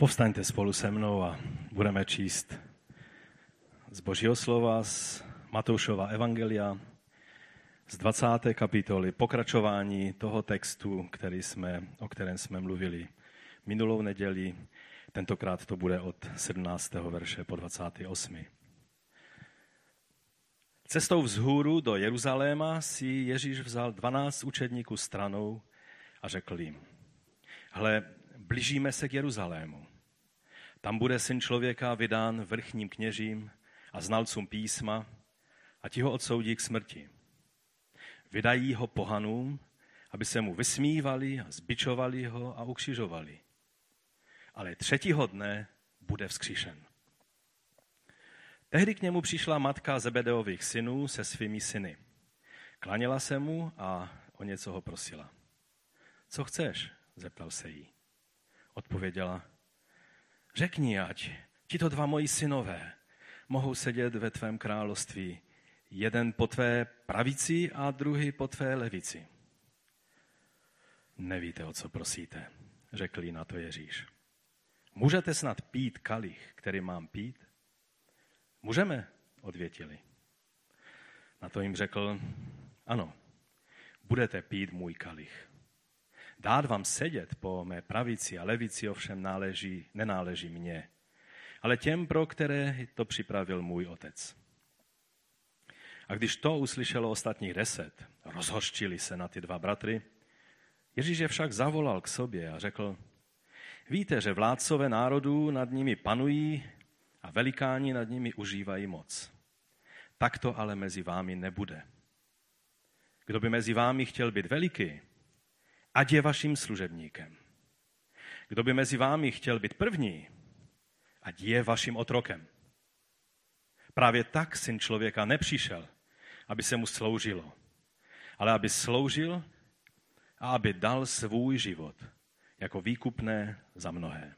Povstaňte spolu se mnou a budeme číst z Božího slova, z Matoušova Evangelia, z 20. kapitoly, pokračování toho textu, který jsme, o kterém jsme mluvili minulou neděli. Tentokrát to bude od 17. verše po 28. Cestou vzhůru do Jeruzaléma si Ježíš vzal 12 učedníků stranou a řekl jim, hle, blížíme se k Jeruzalému. Tam bude syn člověka vydán vrchním kněžím a znalcům písma a ti ho odsoudí k smrti. Vydají ho pohanům, aby se mu vysmívali a zbičovali ho a ukřižovali. Ale třetího dne bude vzkříšen. Tehdy k němu přišla matka Zebedeových synů se svými syny. Klaněla se mu a o něco ho prosila. Co chceš? zeptal se jí. Odpověděla, řekni, ať tito dva moji synové mohou sedět ve tvém království, jeden po tvé pravici a druhý po tvé levici. Nevíte, o co prosíte, řekl jí na to Ježíš. Můžete snad pít kalich, který mám pít? Můžeme, odvětili. Na to jim řekl, ano, budete pít můj kalich. Dát vám sedět po mé pravici a levici ovšem náleží, nenáleží mně, ale těm, pro které to připravil můj otec. A když to uslyšelo ostatních deset, rozhořčili se na ty dva bratry, Ježíš je však zavolal k sobě a řekl, víte, že vládcové národů nad nimi panují a velikáni nad nimi užívají moc. Tak to ale mezi vámi nebude. Kdo by mezi vámi chtěl být veliký, ať je vaším služebníkem. Kdo by mezi vámi chtěl být první, ať je vaším otrokem. Právě tak syn člověka nepřišel, aby se mu sloužilo, ale aby sloužil a aby dal svůj život jako výkupné za mnohé.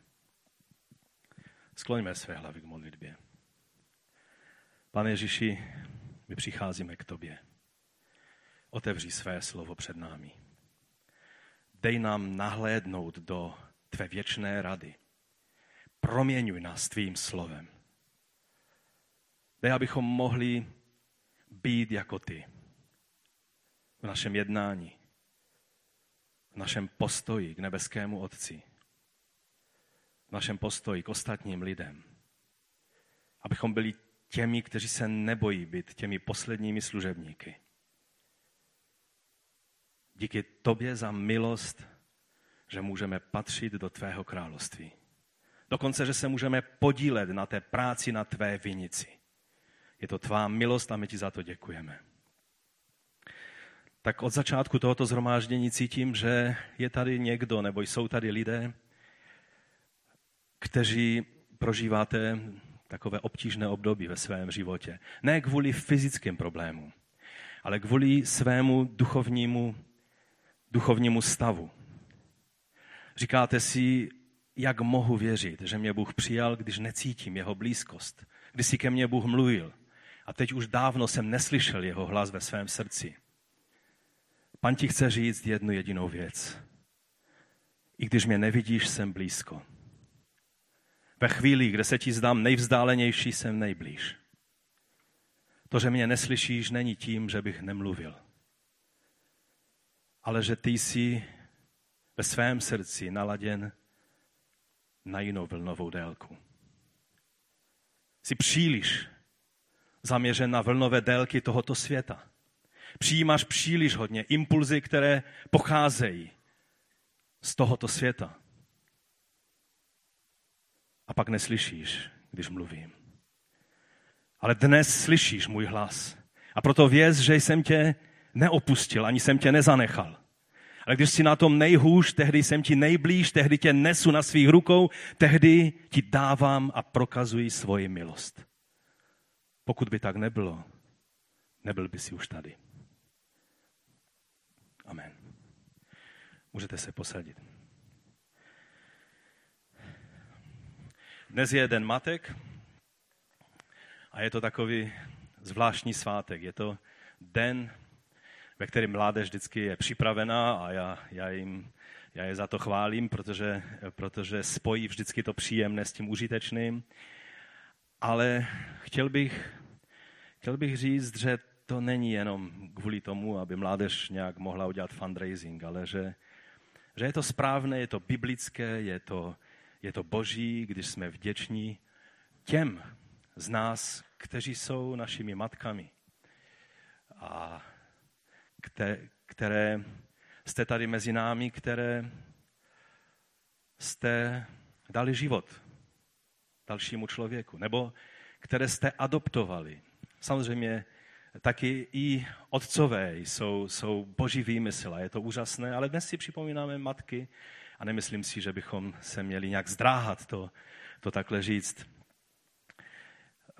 Skloňme své hlavy k modlitbě. Pane Ježíši, my přicházíme k tobě. Otevří své slovo před námi. Dej nám nahlédnout do tvé věčné rady. Proměňuj nás tvým slovem. Dej, abychom mohli být jako ty v našem jednání, v našem postoji k nebeskému Otci, v našem postoji k ostatním lidem. Abychom byli těmi, kteří se nebojí být těmi posledními služebníky. Díky tobě za milost, že můžeme patřit do tvého království. Dokonce, že se můžeme podílet na té práci na tvé vinici. Je to tvá milost a my ti za to děkujeme. Tak od začátku tohoto zhromáždění cítím, že je tady někdo, nebo jsou tady lidé, kteří prožíváte takové obtížné období ve svém životě. Ne kvůli fyzickým problémům, ale kvůli svému duchovnímu, duchovnímu stavu. Říkáte si, jak mohu věřit, že mě Bůh přijal, když necítím jeho blízkost, když si ke mně Bůh mluvil. A teď už dávno jsem neslyšel jeho hlas ve svém srdci. Pan ti chce říct jednu jedinou věc. I když mě nevidíš, jsem blízko. Ve chvíli, kde se ti zdám nejvzdálenější, jsem nejblíž. To, že mě neslyšíš, není tím, že bych nemluvil. Ale že ty jsi ve svém srdci naladěn na jinou vlnovou délku. Jsi příliš zaměřen na vlnové délky tohoto světa. Přijímáš příliš hodně impulzy, které pocházejí z tohoto světa. A pak neslyšíš, když mluvím. Ale dnes slyšíš můj hlas. A proto věz, že jsem tě neopustil, ani jsem tě nezanechal. Ale když jsi na tom nejhůř, tehdy jsem ti nejblíž, tehdy tě nesu na svých rukou, tehdy ti dávám a prokazuji svoji milost. Pokud by tak nebylo, nebyl by si už tady. Amen. Můžete se posadit. Dnes je den matek a je to takový zvláštní svátek. Je to den ve kterém mládež vždycky je připravená a já, já jim Já je za to chválím, protože, protože spojí vždycky to příjemné s tím užitečným. Ale chtěl bych, chtěl bych říct, že to není jenom kvůli tomu, aby mládež nějak mohla udělat fundraising, ale že, že je to správné, je to biblické, je to, je to boží, když jsme vděční těm z nás, kteří jsou našimi matkami a které jste tady mezi námi, které jste dali život dalšímu člověku, nebo které jste adoptovali. Samozřejmě taky i otcové jsou, jsou boží výmysl a je to úžasné, ale dnes si připomínáme matky a nemyslím si, že bychom se měli nějak zdráhat to, to takhle říct.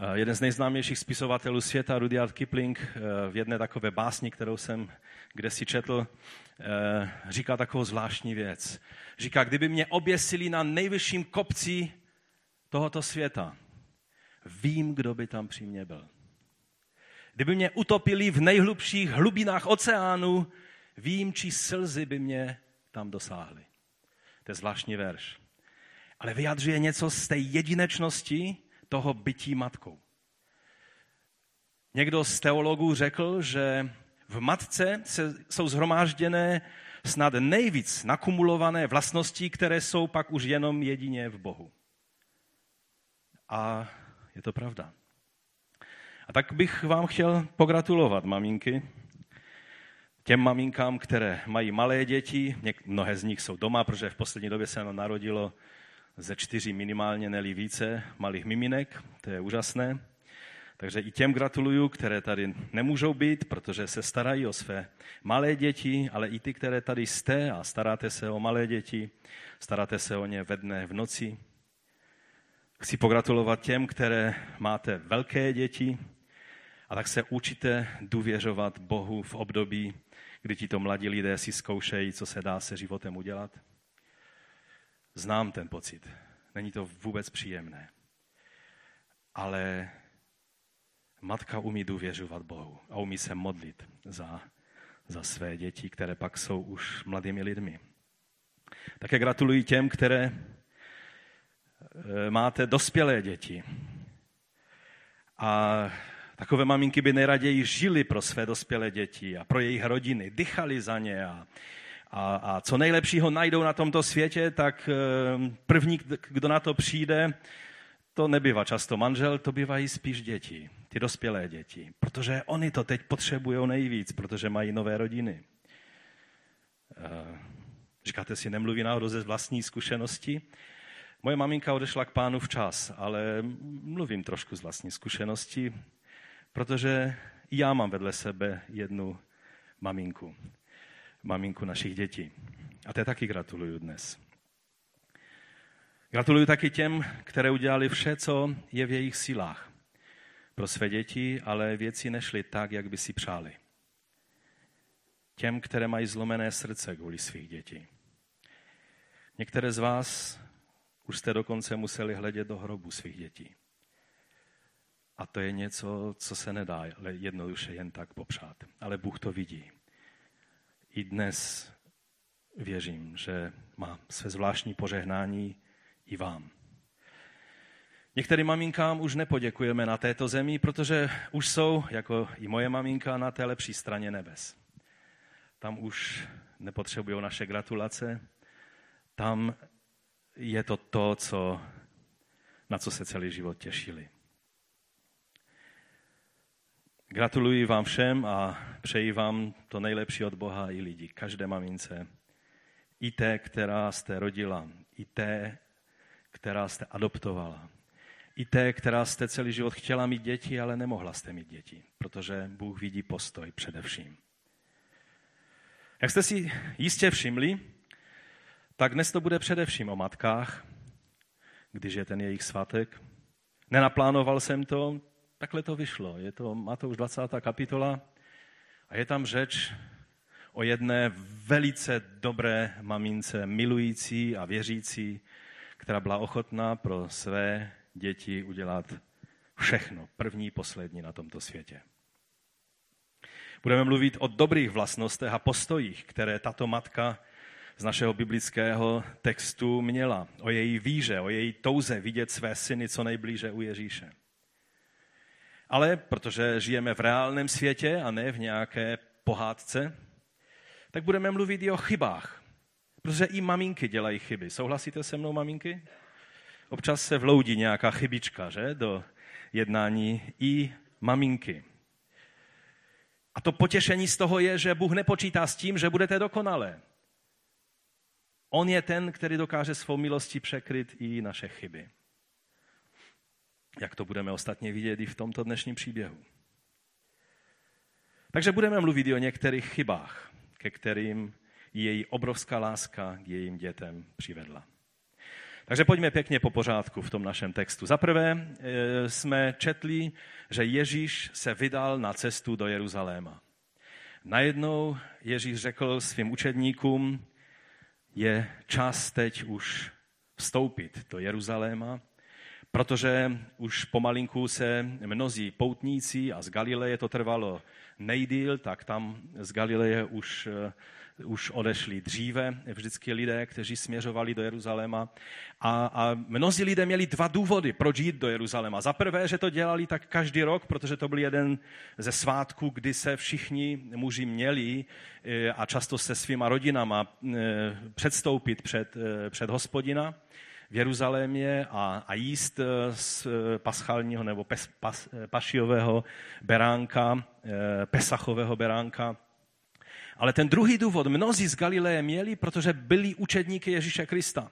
Eh, jeden z nejznámějších spisovatelů světa, Rudyard Kipling, eh, v jedné takové básni, kterou jsem kde si četl, eh, říká takovou zvláštní věc. Říká, kdyby mě oběsili na nejvyšším kopci tohoto světa, vím, kdo by tam při mě byl. Kdyby mě utopili v nejhlubších hlubinách oceánu, vím, či slzy by mě tam dosáhly. To je zvláštní verš. Ale vyjadřuje něco z té jedinečnosti toho bytí matkou. Někdo z teologů řekl, že v matce se, jsou zhromážděné snad nejvíc nakumulované vlastnosti, které jsou pak už jenom jedině v Bohu. A je to pravda. A tak bych vám chtěl pogratulovat, maminky, těm maminkám, které mají malé děti, mnohé z nich jsou doma, protože v poslední době se narodilo ze čtyři minimálně, neli více malých miminek, to je úžasné. Takže i těm gratuluju, které tady nemůžou být, protože se starají o své malé děti, ale i ty, které tady jste a staráte se o malé děti, staráte se o ně ve dne, v noci. Chci pogratulovat těm, které máte velké děti a tak se učíte důvěřovat Bohu v období, kdy tito mladí lidé si zkoušejí, co se dá se životem udělat. Znám ten pocit. Není to vůbec příjemné. Ale matka umí důvěřovat Bohu a umí se modlit za, za své děti, které pak jsou už mladými lidmi. Také gratuluji těm, které eh, máte dospělé děti. A takové maminky by nejraději žili pro své dospělé děti a pro jejich rodiny, dychali za ně a, a, a co nejlepšího najdou na tomto světě, tak eh, první, kdo na to přijde, to nebývá často manžel, to bývají spíš děti, ty dospělé děti. Protože oni to teď potřebují nejvíc, protože mají nové rodiny. Eh, říkáte si, nemluví náhodou ze vlastní zkušenosti? Moje maminka odešla k pánu včas, ale mluvím trošku z vlastní zkušenosti, protože já mám vedle sebe jednu maminku maminku našich dětí. A té taky gratuluju dnes. Gratuluju taky těm, které udělali vše, co je v jejich silách pro své děti, ale věci nešly tak, jak by si přáli. Těm, které mají zlomené srdce kvůli svých dětí. Některé z vás už jste dokonce museli hledět do hrobu svých dětí. A to je něco, co se nedá jednoduše jen tak popřát. Ale Bůh to vidí i dnes věřím, že má své zvláštní požehnání i vám. Některým maminkám už nepoděkujeme na této zemi, protože už jsou, jako i moje maminka, na té lepší straně nebes. Tam už nepotřebují naše gratulace, tam je to to, co, na co se celý život těšili. Gratuluji vám všem a přeji vám to nejlepší od Boha i lidí, každé mamince. I té, která jste rodila, i té, která jste adoptovala, i té, která jste celý život chtěla mít děti, ale nemohla jste mít děti, protože Bůh vidí postoj především. Jak jste si jistě všimli, tak dnes to bude především o matkách, když je ten jejich svatek. Nenaplánoval jsem to, takhle to vyšlo. Je to Matouš 20. kapitola a je tam řeč o jedné velice dobré mamince, milující a věřící, která byla ochotná pro své děti udělat všechno, první, poslední na tomto světě. Budeme mluvit o dobrých vlastnostech a postojích, které tato matka z našeho biblického textu měla. O její víře, o její touze vidět své syny co nejblíže u Ježíše. Ale protože žijeme v reálném světě a ne v nějaké pohádce, tak budeme mluvit i o chybách. Protože i maminky dělají chyby. Souhlasíte se mnou, maminky? Občas se vloudí nějaká chybička, že? Do jednání i maminky. A to potěšení z toho je, že Bůh nepočítá s tím, že budete dokonalé. On je ten, který dokáže svou milostí překryt i naše chyby. Jak to budeme ostatně vidět i v tomto dnešním příběhu. Takže budeme mluvit i o některých chybách, ke kterým její obrovská láska k jejím dětem přivedla. Takže pojďme pěkně po pořádku v tom našem textu. Za prvé eh, jsme četli, že Ježíš se vydal na cestu do Jeruzaléma. Najednou Ježíš řekl svým učedníkům, je čas teď už vstoupit do Jeruzaléma, protože už pomalinku se mnozí poutníci a z Galileje to trvalo nejdíl, tak tam z Galileje už eh, už odešli dříve, vždycky lidé, kteří směřovali do Jeruzaléma. A, a mnozí lidé měli dva důvody, proč jít do Jeruzaléma. Za prvé, že to dělali tak každý rok, protože to byl jeden ze svátků, kdy se všichni muži měli e, a často se svýma rodinama e, předstoupit před, před hospodina v Jeruzalémě a, a jíst z paschálního nebo pes, pas, pašiového beránka, pesachového beránka. Ale ten druhý důvod mnozí z Galileje měli, protože byli učedníky Ježíše Krista.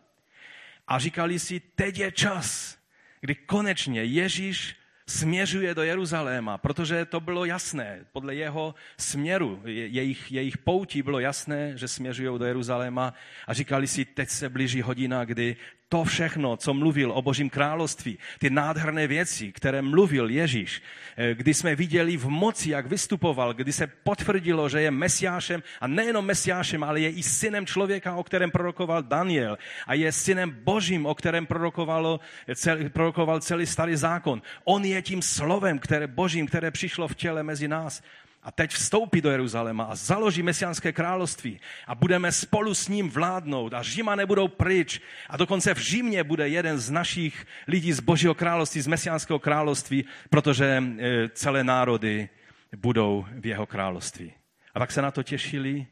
A říkali si, teď je čas, kdy konečně Ježíš směřuje do Jeruzaléma, protože to bylo jasné. Podle jeho směru, jejich, jejich poutí bylo jasné, že směřují do Jeruzaléma a říkali si, teď se blíží hodina, kdy to všechno, co mluvil o Božím království, ty nádherné věci, které mluvil Ježíš, eh, kdy jsme viděli v moci, jak vystupoval, kdy se potvrdilo, že je mesiášem a nejenom mesiášem, ale je i synem člověka, o kterém prorokoval Daniel a je synem Božím, o kterém prorokovalo, celý, prorokoval celý starý zákon. On je tím slovem, které Božím, které přišlo v těle mezi nás a teď vstoupí do Jeruzaléma a založí mesiánské království a budeme spolu s ním vládnout a Říma nebudou pryč a dokonce v Římě bude jeden z našich lidí z Božího království, z mesiánského království, protože e, celé národy budou v jeho království. A tak se na to těšili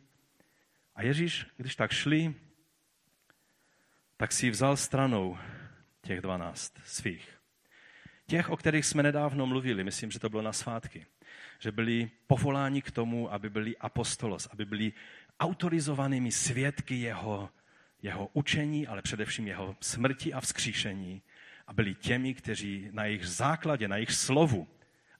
a Ježíš, když tak šli, tak si vzal stranou těch dvanáct svých. Těch, o kterých jsme nedávno mluvili, myslím, že to bylo na svátky že byli povoláni k tomu, aby byli apostolos, aby byli autorizovanými svědky jeho, jeho učení, ale především jeho smrti a vzkříšení a byli těmi, kteří na jejich základě, na jejich slovu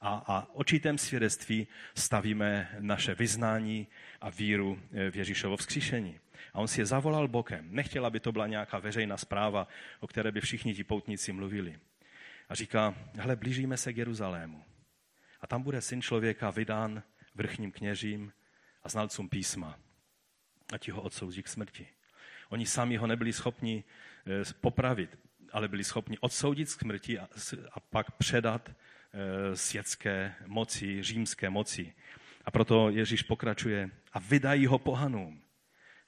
a, a očitém svědectví stavíme naše vyznání a víru v Ježíšovo vzkříšení. A on si je zavolal bokem. Nechtěl, aby to byla nějaká veřejná zpráva, o které by všichni ti poutníci mluvili. A říká, hele, blížíme se k Jeruzalému. A tam bude syn člověka vydán vrchním kněžím a znalcům písma. A ti ho odsoudí k smrti. Oni sami ho nebyli schopni eh, popravit, ale byli schopni odsoudit k smrti a, a pak předat eh, světské moci, římské moci. A proto Ježíš pokračuje a vydají ho pohanům,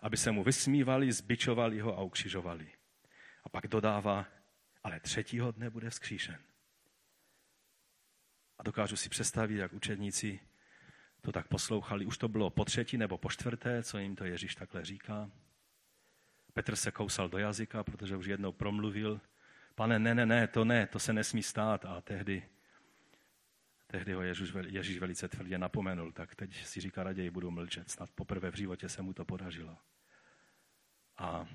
aby se mu vysmívali, zbičovali ho a ukřižovali. A pak dodává, ale třetího dne bude vzkříšen. A dokážu si představit, jak učedníci to tak poslouchali. Už to bylo po třetí nebo po čtvrté, co jim to Ježíš takhle říká. Petr se kousal do jazyka, protože už jednou promluvil. Pane, ne, ne, ne, to ne, to se nesmí stát. A tehdy, tehdy ho Ježíš, Ježíš velice tvrdě napomenul. Tak teď si říká, raději budu mlčet. Snad poprvé v životě se mu to podařilo. A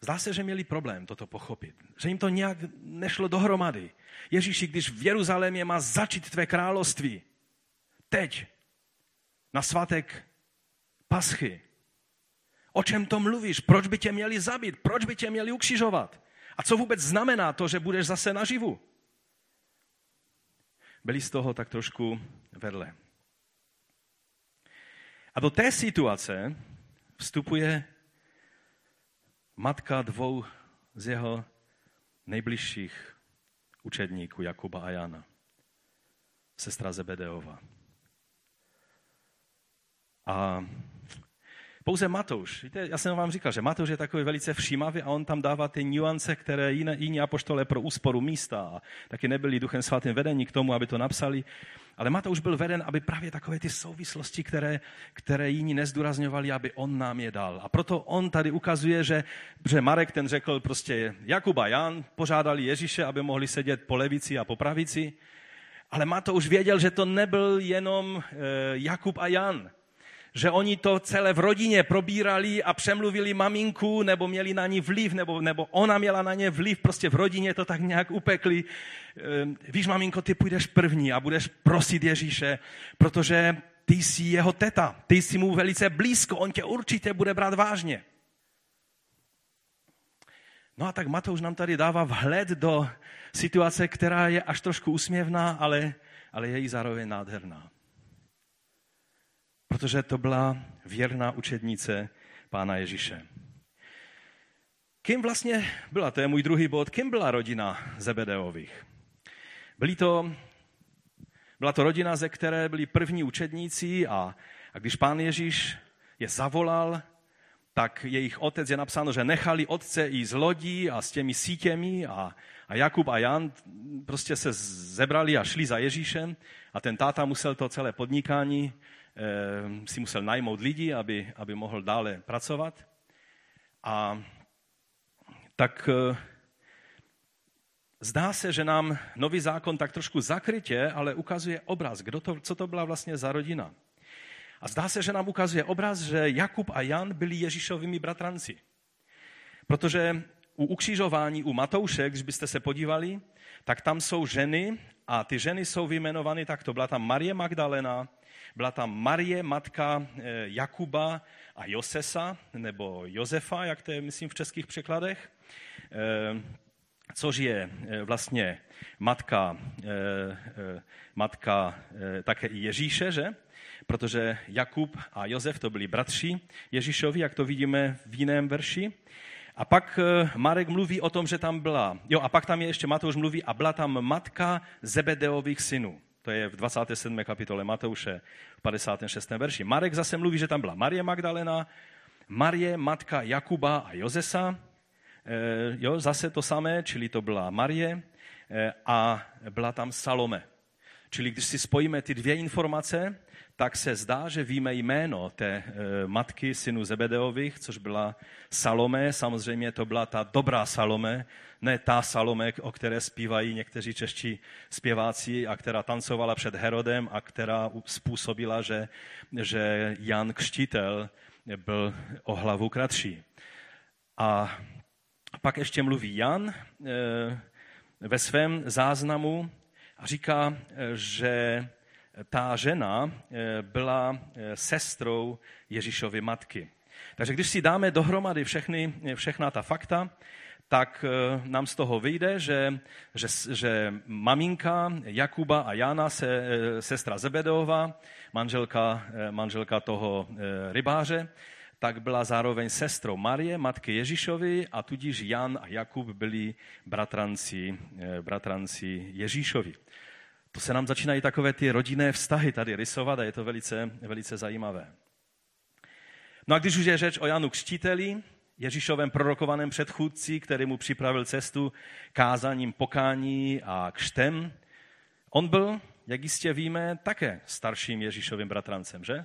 Zdá se, že měli problém toto pochopit. Že jim to nějak nešlo dohromady. Ježíši, když v Jeruzalémě má začít tvé království, teď, na svatek paschy, o čem to mluvíš? Proč by tě měli zabít? Proč by tě měli ukřižovat? A co vůbec znamená to, že budeš zase naživu? Byli z toho tak trošku vedle. A do té situace vstupuje matka dvou z jeho nejbližších učedníků, Jakuba a Jana, sestra Zebedeova. A pouze Matouš, víte, já jsem vám říkal, že Matouš je takový velice všímavý a on tam dává ty nuance, které jiné, jiní apoštole pro úsporu místa a taky nebyli duchem svatým vedení k tomu, aby to napsali. Ale Matouš byl veden, aby právě takové ty souvislosti, které, které jiní nezdůrazňovali, aby on nám je dal. A proto on tady ukazuje, že, že Marek ten řekl prostě, Jakub a Jan požádali Ježíše, aby mohli sedět po levici a po pravici. Ale Matouš věděl, že to nebyl jenom e, Jakub a Jan, že oni to celé v rodině probírali a přemluvili maminku, nebo měli na ní vliv, nebo, nebo ona měla na ně vliv, prostě v rodině to tak nějak upekli. Ehm, víš, maminko, ty půjdeš první a budeš prosit Ježíše, protože ty jsi jeho teta, ty jsi mu velice blízko, on tě určitě bude brát vážně. No a tak Matouš nám tady dává vhled do situace, která je až trošku usměvná, ale, ale je jí zároveň nádherná protože to byla věrná učednice Pána Ježíše. Kým vlastně byla, to je můj druhý bod, kým byla rodina Zebedeových? Byli to, byla to rodina, ze které byli první učedníci a, a když pán Ježíš je zavolal, tak jejich otec je napsáno, že nechali otce i z lodí a s těmi sítěmi a, a Jakub a Jan prostě se zebrali a šli za Ježíšem a ten táta musel to celé podnikání si musel najmout lidi, aby, aby mohl dále pracovat. A tak eh, zdá se, že nám nový zákon tak trošku zakrytě, ale ukazuje obraz, kdo to, co to byla vlastně za rodina. A zdá se, že nám ukazuje obraz, že Jakub a Jan byli Ježíšovými bratranci. Protože u ukřižování u Matouše, když byste se podívali, tak tam jsou ženy a ty ženy jsou vyjmenovány takto. Byla tam Marie Magdalena, byla tam Marie, matka eh, Jakuba a Josesa, nebo Josefa, jak to je, myslím, v českých překladech, eh, což je eh, vlastně matka, matka také Ježíše, že? Protože Jakub a Josef to byli bratři Ježíšovi, jak to vidíme v jiném verši. A pak Marek mluví o tom, že tam byla, jo, a pak tam je ještě Matouš mluví, a byla tam matka Zebedeových synů. To je v 27. kapitole Matouše v 56. verši. Marek zase mluví, že tam byla Marie Magdalena, Marie, matka Jakuba a Jozesa. E, jo, zase to samé, čili to byla Marie e, a byla tam Salome. Čili když si spojíme ty dvě informace, tak se zdá, že víme jméno té e, matky synu Zebedeových, což byla Salome. Samozřejmě to byla ta dobrá Salome, ne ta Salome, o které zpívají někteří čeští zpěváci a která tancovala před Herodem a která způsobila, že, že Jan Křtitel byl o hlavu kratší. A pak ještě mluví Jan e, ve svém záznamu a říká, že ta žena eh, byla eh, sestrou Ježíšovy matky. Takže když si dáme dohromady všechny, všechna ta fakta, tak eh, nám z toho vyjde, že, že, že maminka Jakuba a Jana, se, sestra Zebedeova, manželka, manželka toho rybáře, tak byla zároveň sestrou Marie, matky Ježíšovi a tudíž Jan a Jakub byli bratranci, bratranci Ježíšovi se nám začínají takové ty rodinné vztahy tady rysovat a je to velice, velice zajímavé. No a když už je řeč o Janu Křtiteli, Ježíšovém prorokovaném předchůdci, který mu připravil cestu kázaním pokání a křtem, on byl, jak jistě víme, také starším Ježíšovým bratrancem, že?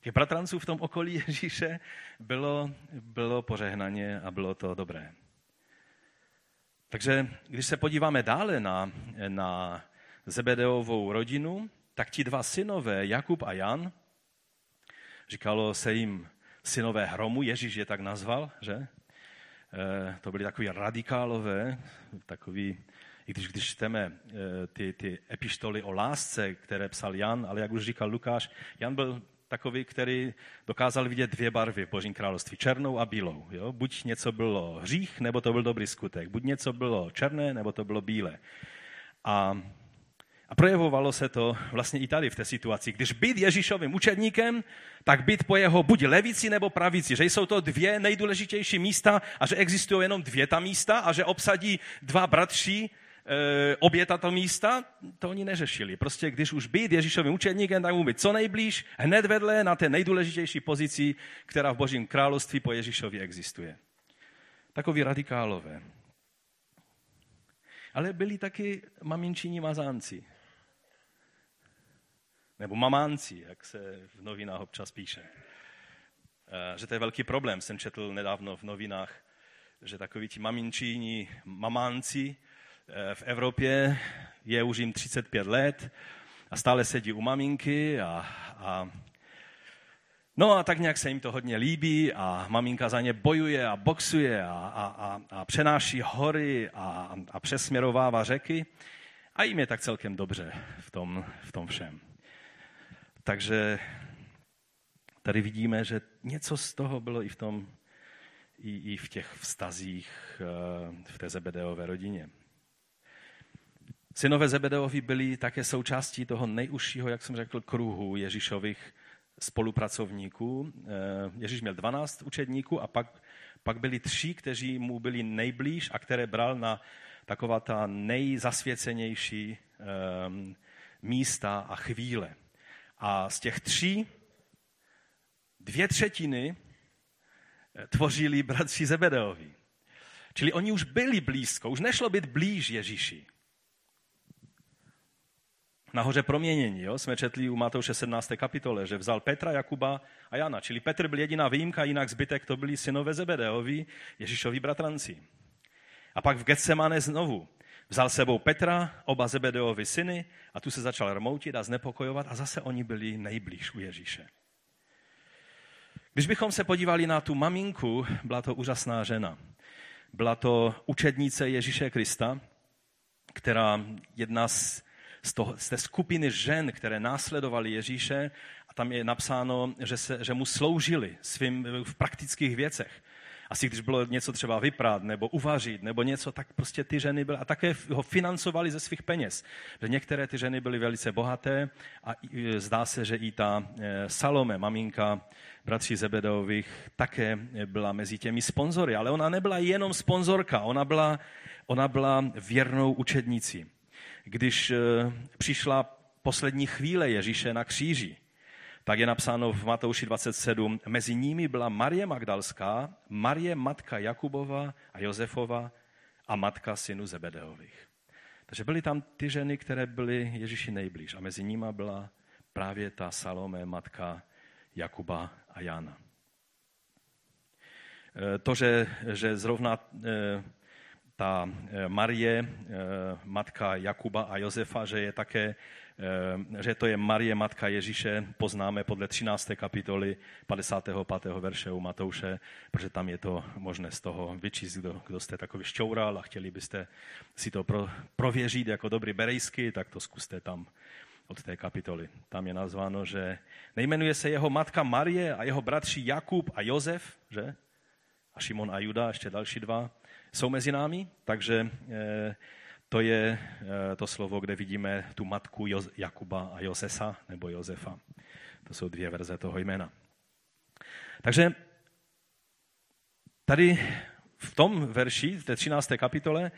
Těch bratranců v tom okolí Ježíše bylo, bylo pořehnaně a bylo to dobré. Takže když se podíváme dále na, na Zebedeovou rodinu, tak ti dva synové, Jakub a Jan, říkalo se jim synové hromu, Ježíš je tak nazval, že? E, to byli takový radikálové, takový, i když, když čteme e, ty, ty epištoly o lásce, které psal Jan, ale jak už říkal Lukáš, Jan byl takový, který dokázal vidět dvě barvy v Božím království, černou a bílou. Jo? Buď něco bylo hřích, nebo to byl dobrý skutek. Buď něco bylo černé, nebo to bylo bílé. A a projevovalo se to vlastně i tady v té situaci. Když být Ježíšovým učedníkem, tak být po jeho buď levici nebo pravici. Že jsou to dvě nejdůležitější místa a že existují jenom dvě ta místa a že obsadí dva bratři e, obět tato místa, to oni neřešili. Prostě když už být Ježíšovým učedníkem, tak mu být co nejblíž, hned vedle na té nejdůležitější pozici, která v Božím království po Ježíšovi existuje. Takoví radikálové. Ale byli taky maminčíní mazánci. Nebo mamánci, jak se v novinách občas píše. E, že to je velký problém. Jsem četl nedávno v novinách, že takoví ti maminčíní mamánci eh, v Evropě je už jim 35 let a stále sedí u maminky a, a No a tak nějak se jim to hodně líbí a maminka za ně bojuje a boxuje a, a, a, a přenáší hory a, a přesměrovává řeky a jim je tak celkem dobře v tom, v tom všem. Takže tady vidíme, že něco z toho bylo i v tom i, i v těch vztazích eh, v té Zebedeové rodině. Synové Zebedeovi byli také součástí toho nejužšího, jak jsem řekl, kruhu Ježíšových spolupracovníků. Eh, Ježíš měl 12 učedníků a pak, pak byli tři, kteří mu byli nejblíž a které bral na taková ta nejzasvěcenější um, místa a chvíle. A z těch tří dvě třetiny tvořili bratři Zebedeovi. Čili oni už byli blízko, už nešlo být blíž Ježíši. Nahoře proměnění, jo? jsme četli u Matouše 17. kapitole, že vzal Petra, Jakuba a Jana. Čili Petr byl jediná výjimka, jinak zbytek to byli synové Zebedeovi, Ježíšovi bratranci. A pak v Getsemane znovu vzal sebou Petra, oba Zebedeovi syny a tu se začal rmoutit a znepokojovat a zase oni byli nejblíž u Ježíše. Když bychom se podívali na tu maminku, byla to úžasná žena. Byla to učednice Ježíše Krista, která jedna z, z, toho, z té skupiny žen, které následovaly Ježíše, a tam je napsáno, že, se, že mu sloužili svým v praktických věcech. Asi když bylo něco třeba vyprát nebo uvařit nebo něco, tak prostě ty ženy byly a také ho financovali ze svých peněz. Že některé ty ženy byly velice bohaté a zdá se, že i ta e, Salome, maminka bratří Zebedeových, také byla mezi těmi sponzory. Ale ona nebyla jenom sponzorka, ona byla, ona byla věrnou učednicí. Když e, přišla poslední chvíle Ježíše na kříži, tak je napsáno v Matouši 27, mezi nimi byla Marie Magdalská, Marie matka Jakubova a Josefova a matka synu Zebedeových. Takže byly tam ty ženy, které byly Ježíši nejblíž a mezi nimi byla právě ta Salome, matka Jakuba a Jana. E, to, že, že zrovna e, ta e, Marie, matka Jakuba a Josefa, že je také že to je Marie, matka Ježíše, poznáme podle 13. kapitoly 55. verše u Matouše, protože tam je to možné z toho vyčíst, kdo, kdo jste takový šťoural a chtěli byste si to pro, prověřit jako dobrý berejsky, tak to zkuste tam od té kapitoly. Tam je nazváno, že nejmenuje se jeho matka Marie a jeho bratři Jakub a Jozef, že? A Šimon a Juda, ještě další dva, jsou mezi námi, takže eh, to je eh, to slovo, kde vidíme tu matku Jakuba a Josesa nebo Josefa. To jsou dvě verze toho jména. Takže tady v tom verši, v té 13. kapitole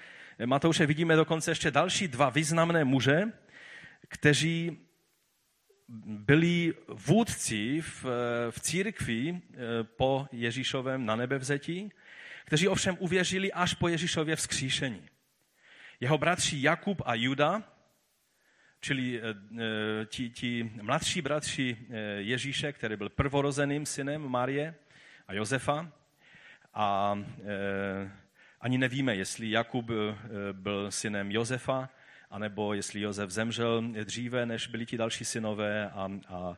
Matouše vidíme dokonce ještě další dva významné muže, kteří byli vůdci v, v církvi eh, po Ježíšovém na nebevzetí, kteří ovšem uvěřili až po Ježíšově vzkříšení. Jeho bratři Jakub a Juda, čili eh, eh, ti, ti mladší bratři eh, Ježíše, který byl prvorozeným synem Marie a Josefa. A ani nevíme, jestli Jakub byl synem Josefa, anebo jestli Josef zemřel dříve, než byli ti další synové a, a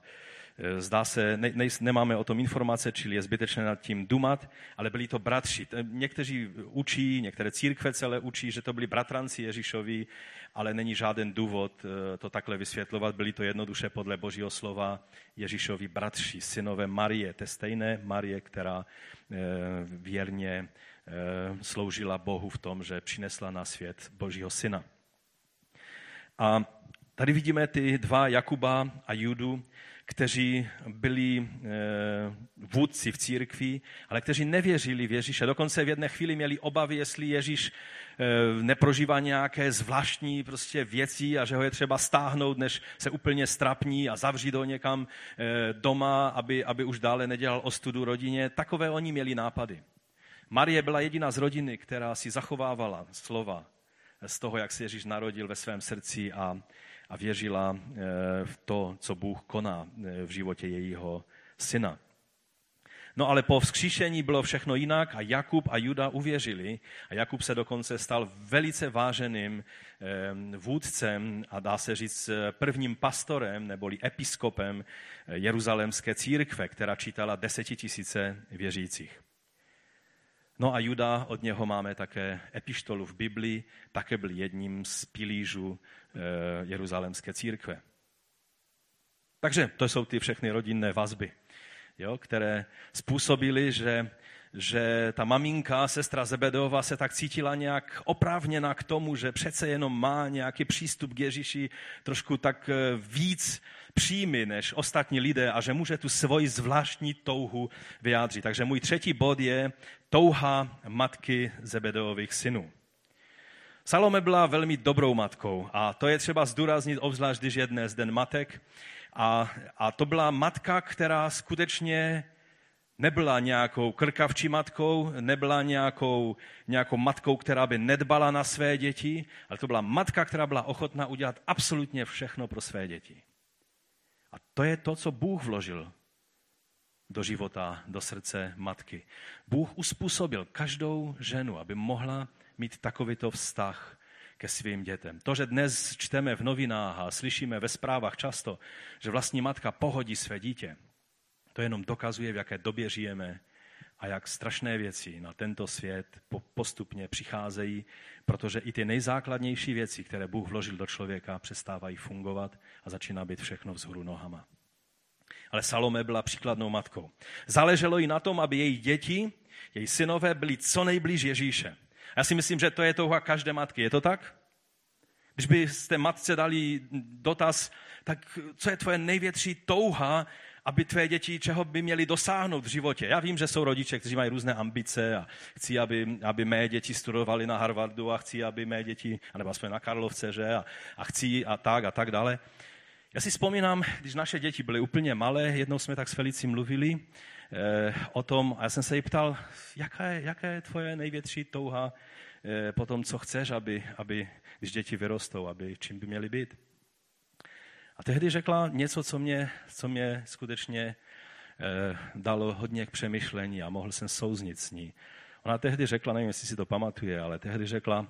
zdá se, ne, ne, nemáme o tom informace, čili je zbytečné nad tím dumat, ale byli to bratři. Někteří učí, některé církve celé učí, že to byli bratranci Ježíšovi, ale není žádný důvod eh, to takhle vysvětlovat. Byli to jednoduše podle Božího slova Ježíšovi bratři, synové Marie, té stejné Marie, která eh, věrně sloužila Bohu v tom, že přinesla na svět Božího syna. A tady vidíme ty dva, Jakuba a Judu, kteří byli eh, vůdci v církvi, ale kteří nevěřili v Ježíše. Dokonce v jedné chvíli měli obavy, jestli Ježíš eh, neprožívá nějaké zvláštní prostě věci a že ho je třeba stáhnout, než se úplně strapní a zavřít ho někam eh, doma, aby, aby už dále nedělal ostudu rodině. Takové oni měli nápady. Marie byla jediná z rodiny, která si zachovávala slova z toho, jak se Ježíš narodil ve svém srdci a, a věřila eh, v to, co Bůh koná eh, v životě jejího syna. No ale po vzkříšení bylo všechno jinak a Jakub a Juda uvěřili a Jakub se dokonce stal velice váženým eh, vůdcem a dá se říct prvním pastorem neboli episkopem jeruzalémské církve, která čítala desetitisíce věřících. No a Juda, od něho máme také epištolu v Biblii, také byl jedním z pilířů eh, jeruzalémské církve. Takže to jsou ty všechny rodinné vazby, jo, které způsobily, že, že ta maminka, sestra Zebedova se tak cítila nějak oprávněna k tomu, že přece jenom má nějaký přístup k Ježíši trošku tak eh, víc příjmy než ostatní lidé a že může tu svoji zvláštní touhu vyjádřit. Takže můj třetí bod je touha matky Zebedeových synů. Salome byla velmi dobrou matkou a to je třeba zdůraznit, obzvlášť když je dnes den matek. A, a to byla matka, která skutečně nebyla nějakou krkavčí matkou, nebyla nějakou, nějakou matkou, která by nedbala na své děti, ale to byla matka, která byla ochotná udělat absolutně všechno pro své děti. A to je to, co Bůh vložil do života, do srdce matky. Bůh uspůsobil každou ženu, aby mohla mít takovýto vztah ke svým dětem. To, že dnes čteme v novinách a slyšíme ve zprávách často, že vlastní matka pohodí své dítě, to jenom dokazuje, v jaké době žijeme a jak strašné věci na tento svět postupně přicházejí, protože i ty nejzákladnější věci, které Bůh vložil do člověka, přestávají fungovat a začíná být všechno vzhůru nohama. Ale Salome byla příkladnou matkou. Záleželo jí na tom, aby její děti, její synové byli co nejblíž Ježíše. Já si myslím, že to je touha každé matky. Je to tak? Když byste matce dali dotaz, tak co je tvoje největší touha, aby tvé děti čeho by měly dosáhnout v životě. Já vím, že jsou rodiče, kteří mají různé ambice a chci, aby, aby mé děti studovali na Harvardu a chci, aby mé děti, anebo aspoň na Karlovce, že, a, a chci a tak a tak dále. Já si vzpomínám, když naše děti byly úplně malé, jednou jsme tak s Felicí mluvili o tom a já jsem se jí ptal, jaká je, jaká je tvoje největší touha eh, po tom, co chceš, aby, aby, když děti vyrostou, aby čím by měly být. A tehdy řekla něco, co mě, co mě skutečně eh, dalo hodně k přemýšlení a mohl jsem souznit s ní. Ona tehdy řekla, nevím, jestli si to pamatuje, ale tehdy řekla,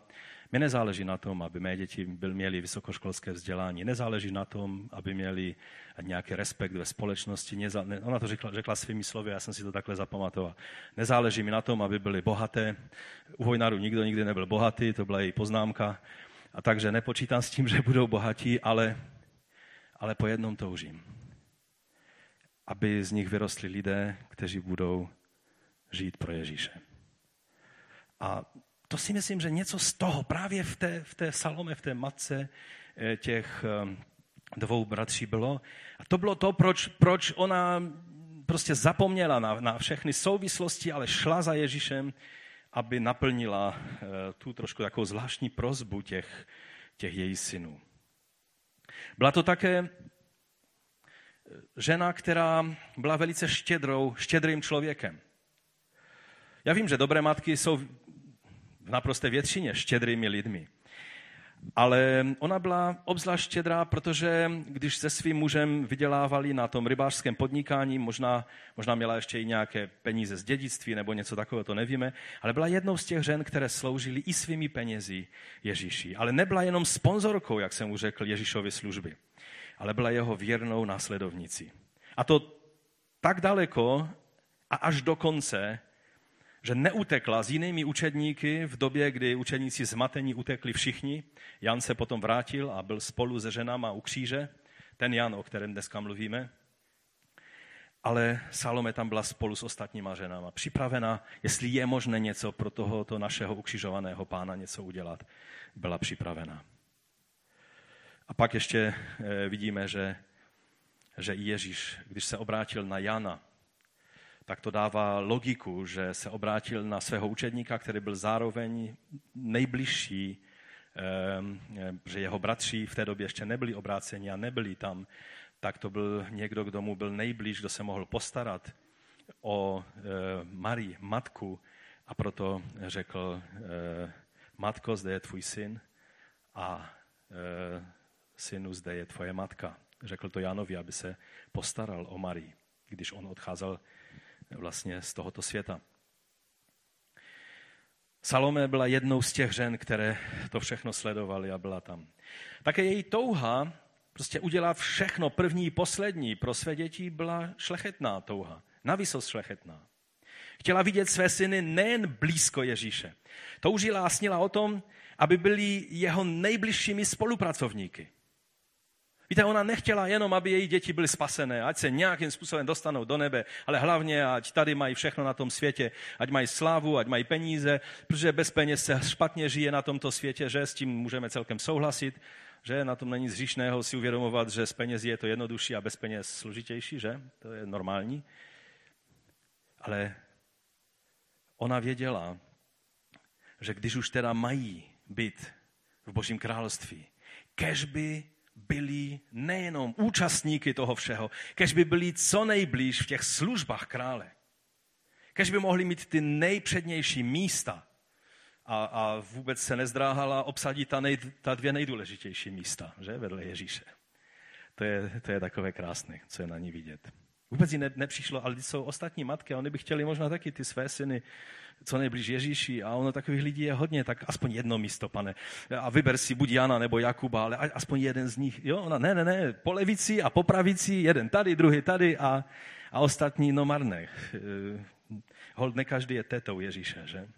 mě nezáleží na tom, aby mé děti byl, měli vysokoškolské vzdělání, nezáleží na tom, aby měli nějaký respekt ve společnosti. Neza, ne, ona to řekla, řekla svými slovy, já jsem si to takhle zapamatoval. Nezáleží mi na tom, aby byli bohaté. U Vojnaru nikdo nikdy nebyl bohatý, to byla její poznámka. A takže nepočítám s tím, že budou bohatí, ale ale po jednom toužím. Aby z nich vyrostli lidé, kteří budou žít pro Ježíše. A to si myslím, že něco z toho právě v té, v té salome, v té matce eh, těch eh, dvou bratří bylo. A to bylo to, proč, proč ona prostě zapomněla na, na všechny souvislosti, ale šla za Ježíšem, aby naplnila eh, tu trošku takovou zvláštní prozbu těch, těch její synů. Byla to také žena, která byla velice štědrou, štědrým člověkem. Já vím, že dobré matky jsou naprosté většině štědrými lidmi. Ale ona byla obzvlášť štědrá, protože když se svým mužem vydělávali na tom rybářském podnikání, možná, možná měla ještě i nějaké peníze z dědictví nebo něco takového, to nevíme, ale byla jednou z těch žen, které sloužily i svými penězi Ježíši. Ale nebyla jenom sponzorkou, jak jsem už řekl, Ježíšovy služby, ale byla jeho věrnou následovnicí. A to tak daleko a až do konce, že neutekla s jinými učedníky v době, kdy učedníci zmatení utekli všichni. Jan se potom vrátil a byl spolu se ženama u kříže, ten Jan, o kterém dneska mluvíme. Ale Salome tam byla spolu s ostatníma ženama, připravena, jestli je možné něco pro tohoto našeho ukřižovaného pána něco udělat, byla připravena. A pak ještě eh, vidíme, že, že i Ježíš, když se obrátil na Jana, tak to dává logiku, že se obrátil na svého učedníka, který byl zároveň nejbližší, že jeho bratři v té době ještě nebyli obráceni a nebyli tam, tak to byl někdo, kdo mu byl nejblíž, kdo se mohl postarat o e, Marii, matku, a proto řekl, e, matko, zde je tvůj syn a synu, zde je tvoje matka. Řekl to Janovi, aby se postaral o Marii, když on odcházel vlastně z tohoto světa. Salome byla jednou z těch žen, které to všechno sledovaly a byla tam. Také její touha prostě udělat všechno první, poslední pro své děti byla šlechetná touha, navíc šlechetná. Chtěla vidět své syny nejen blízko Ježíše. Toužila a snila o tom, aby byli jeho nejbližšími spolupracovníky. Víte, ona nechtěla jenom, aby její děti byly spasené, ať se nějakým způsobem dostanou do nebe, ale hlavně, ať tady mají všechno na tom světě, ať mají slávu, ať mají peníze, protože bez peněz se špatně žije na tomto světě, že s tím můžeme celkem souhlasit, že na tom není zříšného si uvědomovat, že z peněz je to jednodušší a bez peněz složitější, že? To je normální. Ale ona věděla, že když už teda mají být v Božím království, kež by byli nejenom účastníky toho všeho, kež by byli co nejblíž v těch službách krále. Kež by mohli mít ty nejpřednější místa a, a vůbec se nezdráhala obsadit ta, nej, ta dvě nejdůležitější místa, že, vedle Ježíše. To je, to je takové krásné, co je na ní vidět. Vůbec jí ne, nepřišlo, ale jsou ostatní matky oni by chtěli možná taky ty své syny co nejblíž Ježíši a ono takových lidí je hodně, tak aspoň jedno místo, pane. A vyber si buď Jana nebo Jakuba, ale aspoň jeden z nich. Jo, ona, ne, ne, ne, po levici a po pravici, jeden tady, druhý tady a, a ostatní no marné. Eh, hold, ne každý je tetou Ježíše, že?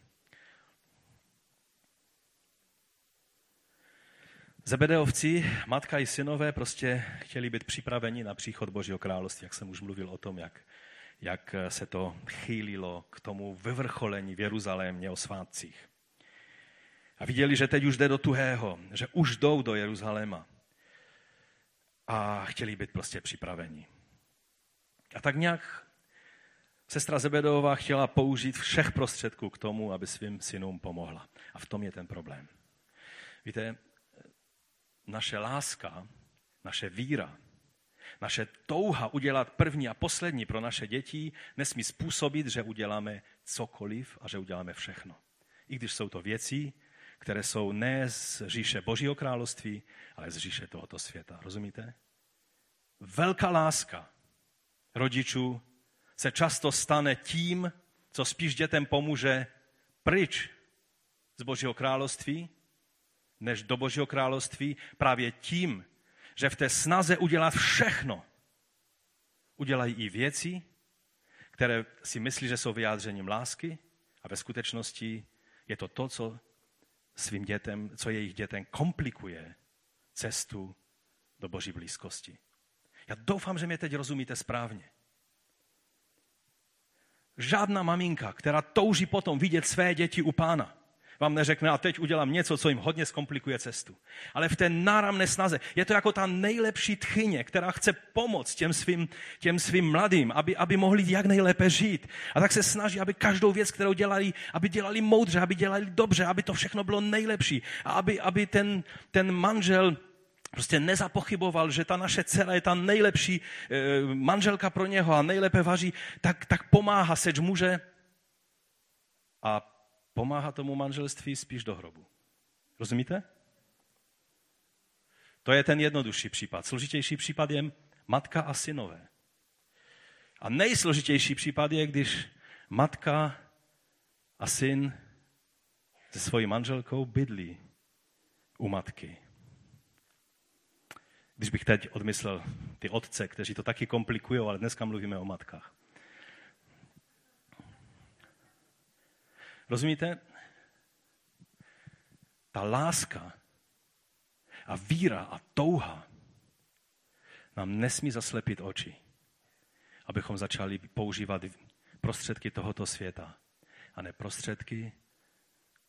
Zebedeovci, matka i synové, prostě chtěli být připraveni na příchod Božího království, jak jsem už mluvil o tom, jak jak se to chýlilo k tomu vyvrcholení v Jeruzalémě o svátcích. A viděli, že teď už jde do tuhého, že už jdou do Jeruzaléma. A chtěli být prostě připraveni. A tak nějak sestra Zebedová chtěla použít všech prostředků k tomu, aby svým synům pomohla. A v tom je ten problém. Víte, naše láska, naše víra naše touha udělat první a poslední pro naše děti nesmí způsobit, že uděláme cokoliv a že uděláme všechno. I když jsou to věci, které jsou ne z říše Božího království, ale z říše tohoto světa. Rozumíte? Velká láska rodičů se často stane tím, co spíš dětem pomůže pryč z Božího království, než do Božího království, právě tím, že v té snaze udělat všechno, udělají i věci, které si myslí, že jsou vyjádřením lásky a ve skutečnosti je to to, co svým dětem, co jejich dětem komplikuje cestu do boží blízkosti. Já doufám, že mě teď rozumíte správně. Žádná maminka, která touží potom vidět své děti u pána, vám neřekne a teď udělám něco, co jim hodně zkomplikuje cestu. Ale v té náramné snaze je to jako ta nejlepší tchyně, která chce pomoct těm svým, těm svým mladým, aby, aby mohli jak nejlépe žít. A tak se snaží, aby každou věc, kterou dělali, aby dělali moudře, aby dělali dobře, aby to všechno bylo nejlepší. A aby, aby ten, ten manžel prostě nezapochyboval, že ta naše dcera je ta nejlepší e, manželka pro něho a nejlépe vaří, tak, tak pomáhá seč muže a pomáhá tomu manželství spíš do hrobu. Rozumíte? To je ten jednodušší případ. Složitější případ je matka a synové. A nejsložitější případ je, když matka a syn se svojí manželkou bydlí u matky. Když bych teď odmyslel ty otce, kteří to taky komplikují, ale dneska mluvíme o matkách. Rozumíte? Ta láska a víra a touha nám nesmí zaslepit oči, abychom začali používat prostředky tohoto světa a ne prostředky,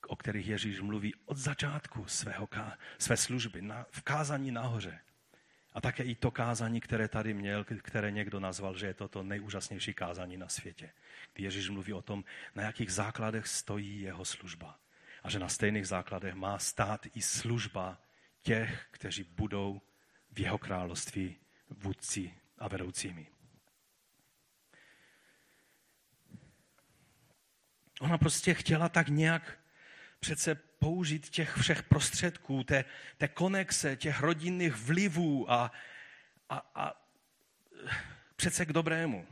o kterých Ježíš mluví od začátku svého, své služby, na, v kázání nahoře. A také i to kázání, které tady měl, které někdo nazval, že je to to nejúžasnější kázání na světě. Kdy Ježíš mluví o tom, na jakých základech stojí jeho služba. A že na stejných základech má stát i služba těch, kteří budou v jeho království vůdci a vedoucími. Ona prostě chtěla tak nějak přece použít těch všech prostředků, té, té konexe, těch rodinných vlivů a, a, a přece k dobrému.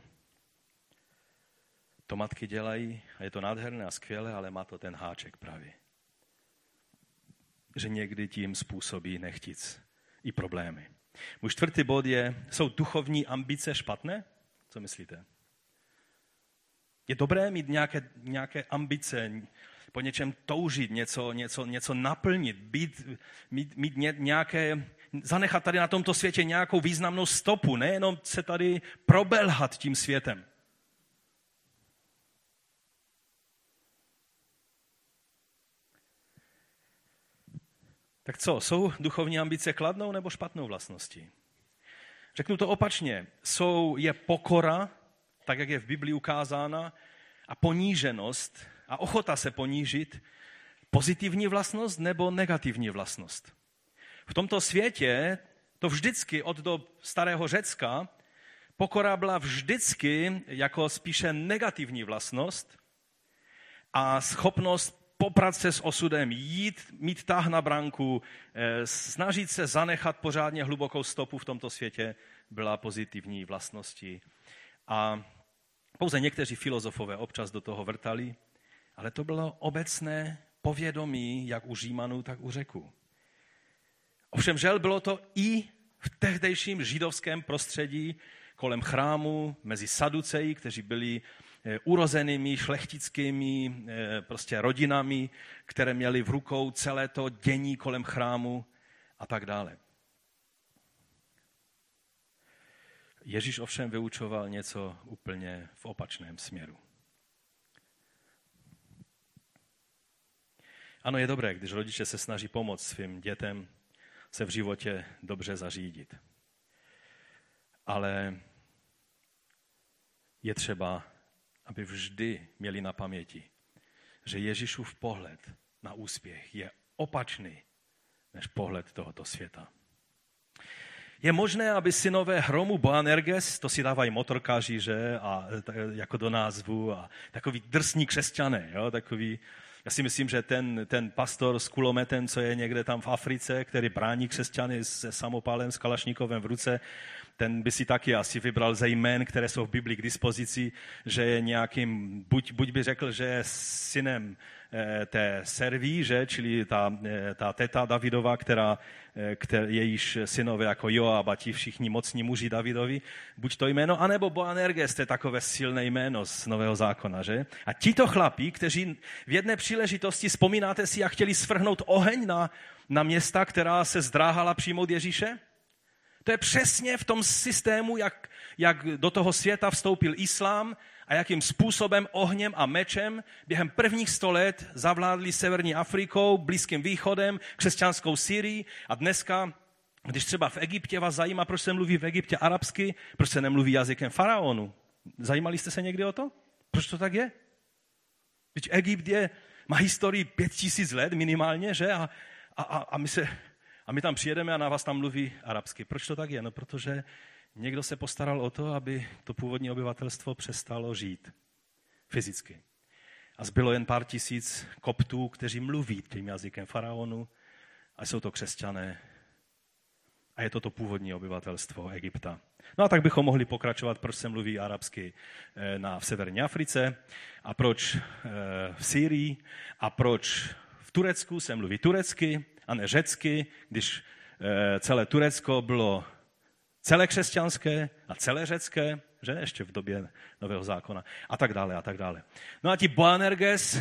To matky dělají a je to nádherné a skvělé, ale má to ten háček právě. Že někdy tím způsobí nechtic i problémy. Můj čtvrtý bod je, jsou duchovní ambice špatné? Co myslíte? Je dobré mít nějaké, nějaké ambice, po něčem toužit, něco, něco, něco naplnit, být, mít, mít nějaké, zanechat tady na tomto světě nějakou významnou stopu, nejenom se tady probelhat tím světem. Tak co, jsou duchovní ambice kladnou nebo špatnou vlastností? Řeknu to opačně. Jsou, je pokora, tak jak je v Biblii ukázána, a poníženost a ochota se ponížit pozitivní vlastnost nebo negativní vlastnost. V tomto světě to vždycky od do starého Řecka pokora byla vždycky jako spíše negativní vlastnost a schopnost poprat se s osudem, jít, mít tah na branku, eh, snažit se zanechat pořádně hlubokou stopu v tomto světě byla pozitivní vlastnosti. A pouze někteří filozofové občas do toho vrtali, ale to bylo obecné povědomí, jak u Římanů, tak u Řeků. Ovšem žel bylo to i v tehdejším židovském prostředí kolem chrámu, mezi saduceji, kteří byli eh, urozenými, šlechtickými eh, prostě rodinami, které měly v rukou celé to dění kolem chrámu a tak dále. Ježíš ovšem vyučoval něco úplně v opačném směru. Ano, je dobré, když rodiče se snaží pomoct svým dětem se v životě dobře zařídit. Ale je třeba, aby vždy měli na paměti, že Ježíšův pohled na úspěch je opačný než pohled tohoto světa. Je možné, aby synové hromu Boanerges, to si dávají motorkáři, že, a, jako do názvu, a takový drsní křesťané, jo, takový já si myslím, že ten, ten pastor s kulometem, co je někde tam v Africe, který brání křesťany se samopálem, s kalašníkovem v ruce, ten by si taky asi vybral ze jmén, které jsou v Biblii k dispozici, že je nějakým, buď, buď by řekl, že je synem Eh, té Serví, že? čili ta, eh, ta teta Davidova, která, eh, která jejíž synové jako Joab a ti všichni mocní muži Davidovi, buď to jméno, anebo Boanerges, to je takové silné jméno z Nového zákona. Že? A tito chlapí, kteří v jedné příležitosti, vzpomínáte si, jak chtěli svrhnout oheň na, na města, která se zdráhala přijmout Ježíše? To je přesně v tom systému, jak, jak do toho světa vstoupil islám a jakým způsobem ohněm a mečem během prvních sto let zavládli Severní Afrikou, Blízkým východem, křesťanskou Syrii a dneska, když třeba v Egyptě vás zajímá, proč se mluví v Egyptě arabsky, proč se nemluví jazykem faraonu. Zajímali jste se někdy o to? Proč to tak je? Když Egypt je, má historii pět tisíc let minimálně, že? A, a, a, my se, a my tam přijedeme a na vás tam mluví arabsky. Proč to tak je? No, protože někdo se postaral o to, aby to původní obyvatelstvo přestalo žít fyzicky. A zbylo jen pár tisíc koptů, kteří mluví tím jazykem faraonu a jsou to křesťané. A je to to původní obyvatelstvo Egypta. No a tak bychom mohli pokračovat, proč se mluví arabsky eh, na, v severní Africe a proč eh, v Syrii a proč v Turecku se mluví turecky a ne řecky, když eh, celé Turecko bylo celé křesťanské a celé řecké, že ještě v době Nového zákona a tak dále a tak dále. No a ti Boanerges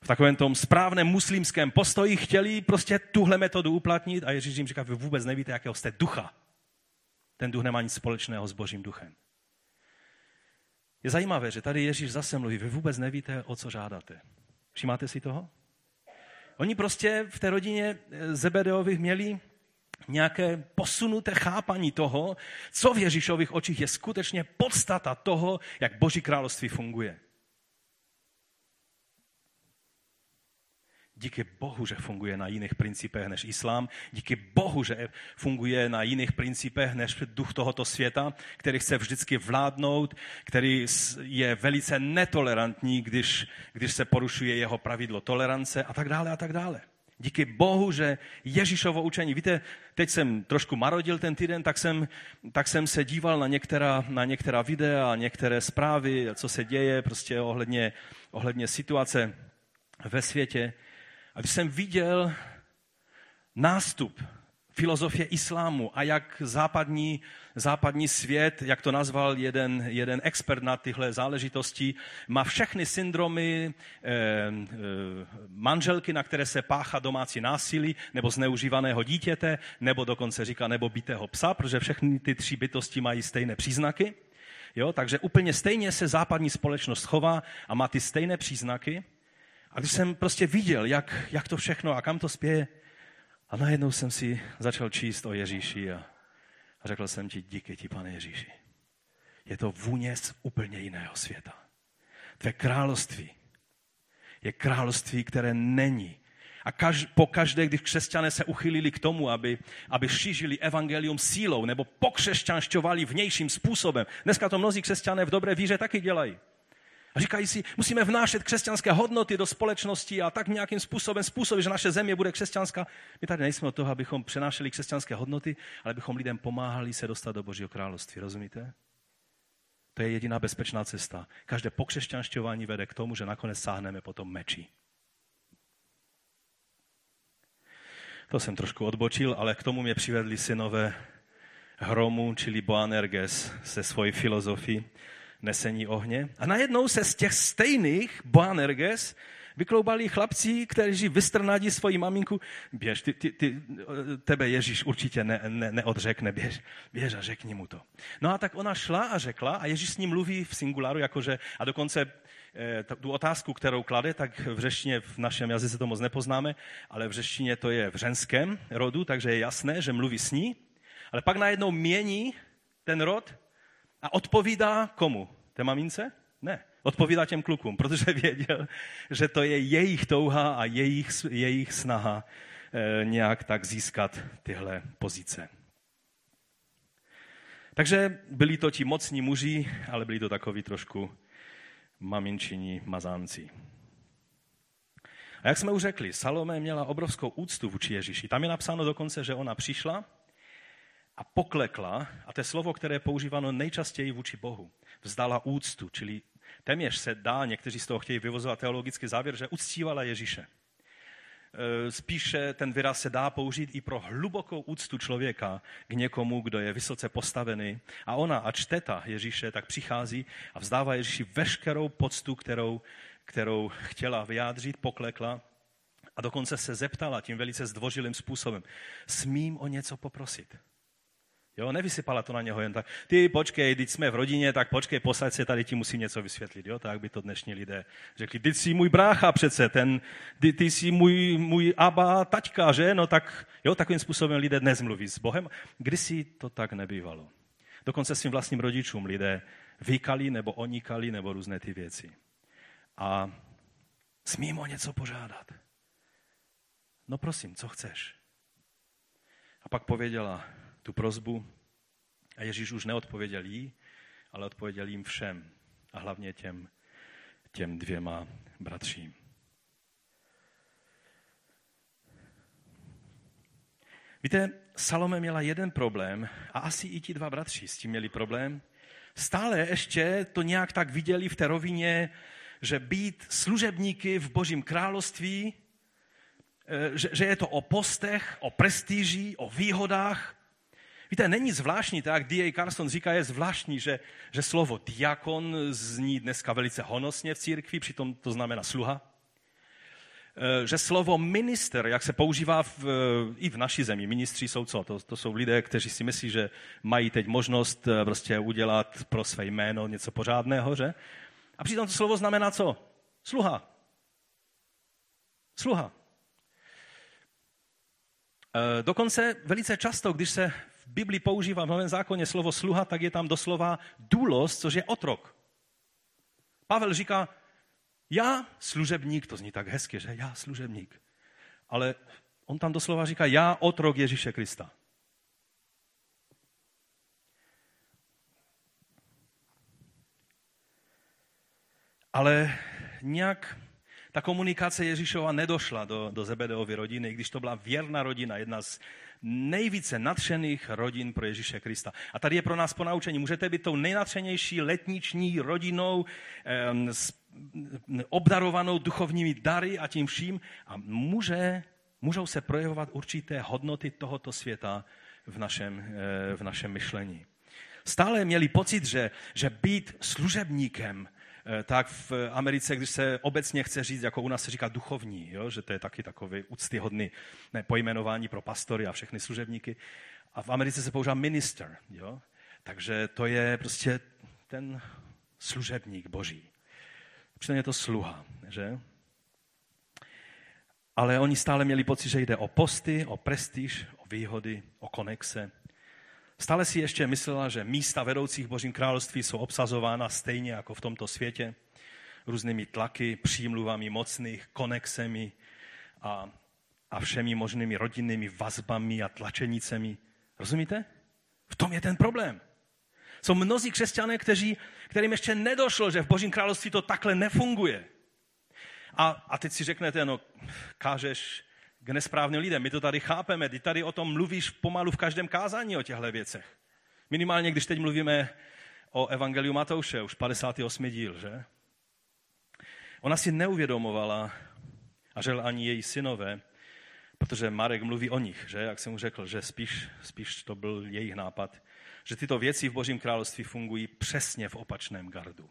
v takovém tom správném muslimském postoji chtěli prostě tuhle metodu uplatnit a Ježíš jim říká, vy vůbec nevíte, jakého jste ducha. Ten duch nemá nic společného s božím duchem. Je zajímavé, že tady Ježíš zase mluví, vy vůbec nevíte, o co žádáte. Všimáte si toho? Oni prostě v té rodině Zebedeových měli nějaké posunuté chápaní toho, co v Ježíšových očích je skutečně podstata toho, jak Boží království funguje. Díky Bohu, že funguje na jiných principech než islám. Díky Bohu, že funguje na jiných principech než duch tohoto světa, který chce vždycky vládnout, který je velice netolerantní, když, když se porušuje jeho pravidlo tolerance a tak dále a tak dále. Díky Bohu, že Ježíšovo učení, víte, teď jsem trošku marodil ten týden, tak jsem, tak jsem se díval na některá, na některá videa, některé zprávy, co se děje prostě ohledně, ohledně situace ve světě. A když jsem viděl nástup filozofie islámu a jak západní, západní svět, jak to nazval jeden, jeden expert na tyhle záležitosti, má všechny syndromy eh, eh, manželky, na které se páchá domácí násilí, nebo zneužívaného dítěte, nebo dokonce říká nebo bitého psa, protože všechny ty tři bytosti mají stejné příznaky. Jo, takže úplně stejně se západní společnost chová a má ty stejné příznaky. A když jsem prostě viděl, jak, jak to všechno a kam to spěje, a najednou jsem si začal číst o Ježíši a, a řekl jsem ti, díky ti, pane Ježíši. Je to vůně z úplně jiného světa. Tvé království je království, které není. A kaž, po každé, když křesťané se uchylili k tomu, aby, aby šířili evangelium sílou nebo pokřesťanšťovali vnějším způsobem. Dneska to mnozí křesťané v dobré víře taky dělají. A říkají si, musíme vnášet křesťanské hodnoty do společnosti a tak nějakým způsobem způsobit, že naše země bude křesťanská. My tady nejsme od toho, abychom přenášeli křesťanské hodnoty, ale abychom lidem pomáhali se dostat do Božího království. Rozumíte? To je jediná bezpečná cesta. Každé pokřesťanšťování vede k tomu, že nakonec sáhneme potom meči. To jsem trošku odbočil, ale k tomu mě přivedli synové Hromu, čili Boanerges se svojí filozofií nesení ohně. A najednou se z těch stejných Boanerges vykloubali chlapci, kteří vystrnadí svoji maminku. Běž, ty, ty, ty, tebe Ježíš určitě ne, ne, neodřekne, běž, běž a řekni mu to. No a tak ona šla a řekla a Ježíš s ním mluví v singularu, jakože, a dokonce eh, tu otázku, kterou klade, tak v řeštině v našem jazyce to moc nepoznáme, ale v řeštině to je v ženském rodu, takže je jasné, že mluví s ní, ale pak najednou mění ten rod a odpovídá komu? Té mamince? Ne. Odpovídá těm klukům, protože věděl, že to je jejich touha a jejich, jejich snaha e, nějak tak získat tyhle pozice. Takže byli to ti mocní muži, ale byli to takový trošku maminčiní mazánci. A jak jsme už řekli, Salome měla obrovskou úctu vůči Ježíši. Tam je napsáno dokonce, že ona přišla a poklekla, a to je slovo, které je používáno nejčastěji vůči Bohu, vzdala úctu, čili téměř se dá, někteří z toho chtějí vyvozovat teologický závěr, že uctívala Ježíše. E, spíše ten výraz se dá použít i pro hlubokou úctu člověka k někomu, kdo je vysoce postavený. A ona, a čteta Ježíše, tak přichází a vzdává Ježíši veškerou poctu, kterou, kterou chtěla vyjádřit, poklekla a dokonce se zeptala tím velice zdvořilým způsobem. Smím o něco poprosit? Jo, nevysypala to na něho jen tak. Ty počkej, teď jsme v rodině, tak počkej, posaď se, tady ti musím něco vysvětlit. Jo, tak by to dnešní lidé řekli. Ty jsi můj brácha přece, ten, ty, ty jsi můj, můj aba, taťka, že? No tak, jo, takovým způsobem lidé dnes mluví s Bohem. Kdysi to tak nebývalo. Dokonce svým vlastním rodičům lidé vykali nebo onikali nebo různé ty věci. A smím o něco požádat. No prosím, co chceš? A pak pověděla, tu prozbu a Ježíš už neodpověděl jí, ale odpověděl jim všem a hlavně těm, těm dvěma bratřím. Víte, Salome měla jeden problém a asi i ti dva bratři s tím měli problém. Stále ještě to nějak tak viděli v té rovině, že být služebníky v božím království, eh, že, že je to o postech, o prestiži, o výhodách, Víte, není zvláštní, tak jak D.A. Carson říká, je zvláštní, že, že slovo diakon zní dneska velice honosně v církvi, přitom to znamená sluha. E, že slovo minister, jak se používá v, i v naší zemi, ministři jsou co? To, to jsou lidé, kteří si myslí, že mají teď možnost e, prostě udělat pro své jméno něco pořádného, že? A přitom to slovo znamená co? Sluha. Sluha. E, dokonce velice často, když se Biblii používá v Novém zákoně slovo sluha, tak je tam doslova důlos, což je otrok. Pavel říká, já služebník, to zní tak hezky, že já služebník. Ale on tam doslova říká, já otrok Ježíše Krista. Ale nějak ta komunikace Ježíšova nedošla do, do Zebedeovy rodiny, když to byla věrná rodina, jedna z nejvíce nadšených rodin pro Ježíše Krista. A tady je pro nás ponaučení. Můžete být tou nejnadšenější letniční rodinou, eh, obdarovanou duchovními dary a tím vším. A může, můžou se projevovat určité hodnoty tohoto světa v našem, eh, v našem myšlení. Stále měli pocit, že, že být služebníkem tak v Americe, když se obecně chce říct, jako u nás se říká duchovní, jo, že to je taky takový úctyhodný ne, pojmenování pro pastory a všechny služebníky. A v Americe se používá minister. Jo? Takže to je prostě ten služebník boží. Přitom je to sluha, že? Ale oni stále měli pocit, že jde o posty, o prestiž, o výhody, o konexe. Stále si ještě myslela, že místa vedoucích Božím království jsou obsazována stejně jako v tomto světě, různými tlaky, přímluvami mocných, konexemi a, a všemi možnými rodinnými vazbami a tlačenicemi. Rozumíte? V tom je ten problém. Jsou mnozí křesťané, kteří, kterým ještě nedošlo, že v Božím království to takhle nefunguje. A, a teď si řeknete, no, kážeš k nesprávným lidem. My to tady chápeme, ty tady o tom mluvíš pomalu v každém kázání o těchto věcech. Minimálně, když teď mluvíme o Evangeliu Matouše, už 58. díl, že? Ona si neuvědomovala, a žel ani její synové, protože Marek mluví o nich, že? jak jsem mu řekl, že spíš, spíš to byl jejich nápad, že tyto věci v Božím království fungují přesně v opačném gardu.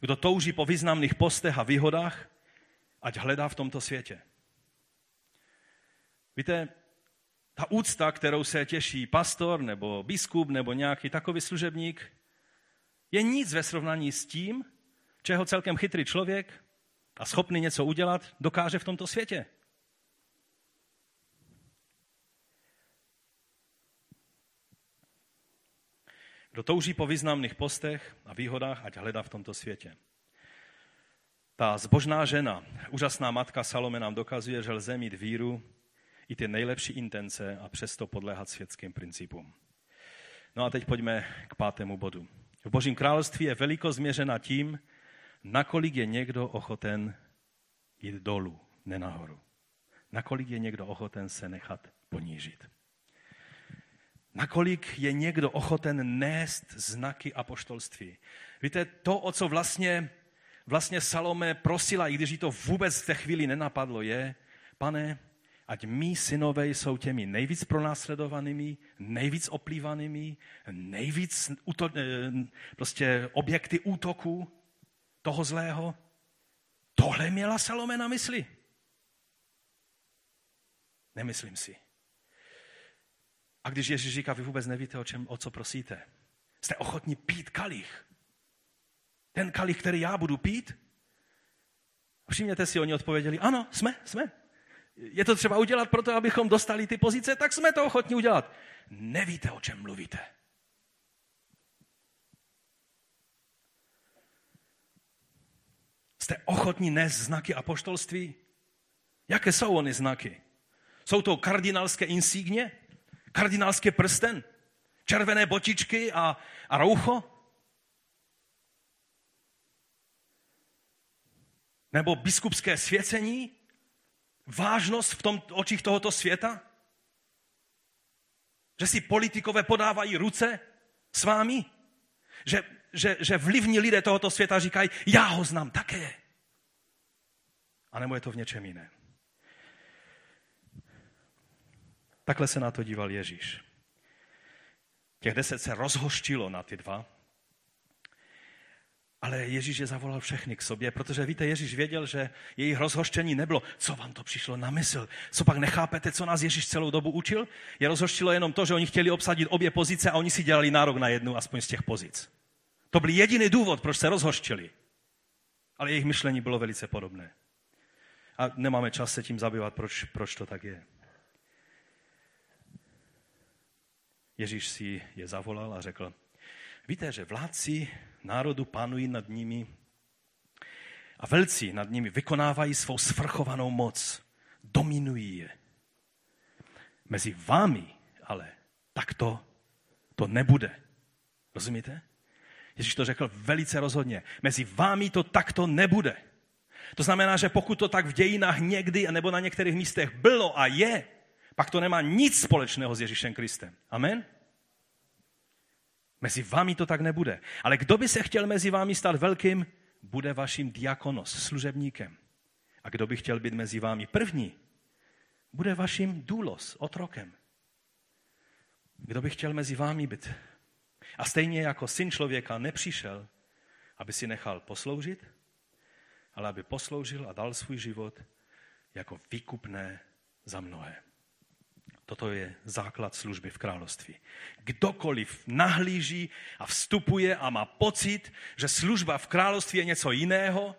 Kdo touží po významných postech a výhodách, ať hledá v tomto světě. Víte, ta úcta, kterou se těší pastor nebo biskup nebo nějaký takový služebník, je nic ve srovnání s tím, čeho celkem chytrý člověk a schopný něco udělat dokáže v tomto světě. Kdo touží po významných postech a výhodách, ať hledá v tomto světě. Ta zbožná žena, úžasná matka Salome nám dokazuje, že lze mít víru i ty nejlepší intence a přesto podléhat světským principům. No a teď pojďme k pátému bodu. V Božím království je velikost změřena tím, nakolik je někdo ochoten jít dolů, ne nahoru. Nakolik je někdo ochoten se nechat ponížit. Nakolik je někdo ochoten nést znaky apoštolství. Víte, to, o co vlastně, vlastně Salome prosila, i když jí to vůbec v té chvíli nenapadlo, je, pane, ať mý synové jsou těmi nejvíc pronásledovanými, nejvíc oplývanými, nejvíc úto, eh, prostě objekty útoku toho zlého. Tohle měla Salome na mysli. Nemyslím si. A když Ježíš říká, vy vůbec nevíte, o, čem, o co prosíte. Jste ochotní pít kalich. Ten kalich, který já budu pít? Všimněte si, oni odpověděli, ano, jsme, jsme je to třeba udělat proto, abychom dostali ty pozice, tak jsme to ochotní udělat. Nevíte, o čem mluvíte. Jste ochotní nést znaky apoštolství? Jaké jsou ony znaky? Jsou to kardinálské insígně? Kardinálské prsten? Červené botičky a, a roucho? Nebo biskupské svěcení? Vážnost v tom očích tohoto světa? Že si politikové podávají ruce s vámi? Že, že, že vlivní lidé tohoto světa říkají, já ho znám také. A nebo je to v něčem jiném. Takhle se na to díval Ježíš. Těch deset se rozhoštilo na ty dva ale Ježíš je zavolal všechny k sobě, protože víte, Ježíš věděl, že jejich rozhoštění nebylo, co vám to přišlo na mysl. Co pak nechápete, co nás Ježíš celou dobu učil? Je rozhoštilo jenom to, že oni chtěli obsadit obě pozice a oni si dělali nárok na jednu, aspoň z těch pozic. To byl jediný důvod, proč se rozhoštili. Ale jejich myšlení bylo velice podobné. A nemáme čas se tím zabývat, proč, proč to tak je. Ježíš si je zavolal a řekl, víte, že vládci národu panují nad nimi a velcí nad nimi vykonávají svou svrchovanou moc, dominují je. Mezi vámi ale takto to nebude. Rozumíte? Ježíš to řekl velice rozhodně. Mezi vámi to takto nebude. To znamená, že pokud to tak v dějinách někdy nebo na některých místech bylo a je, pak to nemá nic společného s Ježíšem Kristem. Amen? Mezi vámi to tak nebude. Ale kdo by se chtěl mezi vámi stát velkým, bude vaším diakonos, služebníkem. A kdo by chtěl být mezi vámi první, bude vaším důlos, otrokem. Kdo by chtěl mezi vámi být? A stejně jako syn člověka nepřišel, aby si nechal posloužit, ale aby posloužil a dal svůj život jako výkupné za mnohé. Toto je základ služby v království. Kdokoliv nahlíží a vstupuje a má pocit, že služba v království je něco jiného,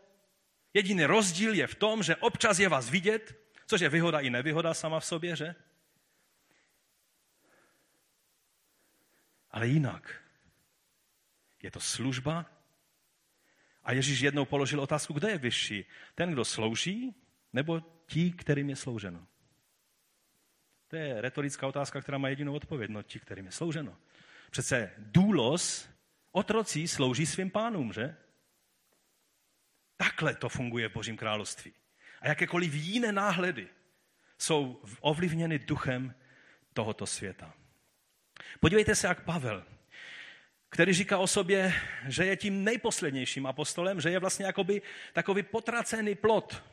jediný rozdíl je v tom, že občas je vás vidět, což je výhoda i nevýhoda sama v sobě, že? Ale jinak. Je to služba. A Ježíš jednou položil otázku, kdo je vyšší? Ten, kdo slouží, nebo ti, kterým je slouženo? To je retorická otázka, která má jedinou odpověď. No ti, kterým je slouženo. Přece důlos, otroci slouží svým pánům, že? Takhle to funguje v Božím království. A jakékoliv jiné náhledy jsou ovlivněny duchem tohoto světa. Podívejte se, jak Pavel, který říká o sobě, že je tím nejposlednějším apostolem, že je vlastně jakoby takový potracený plot,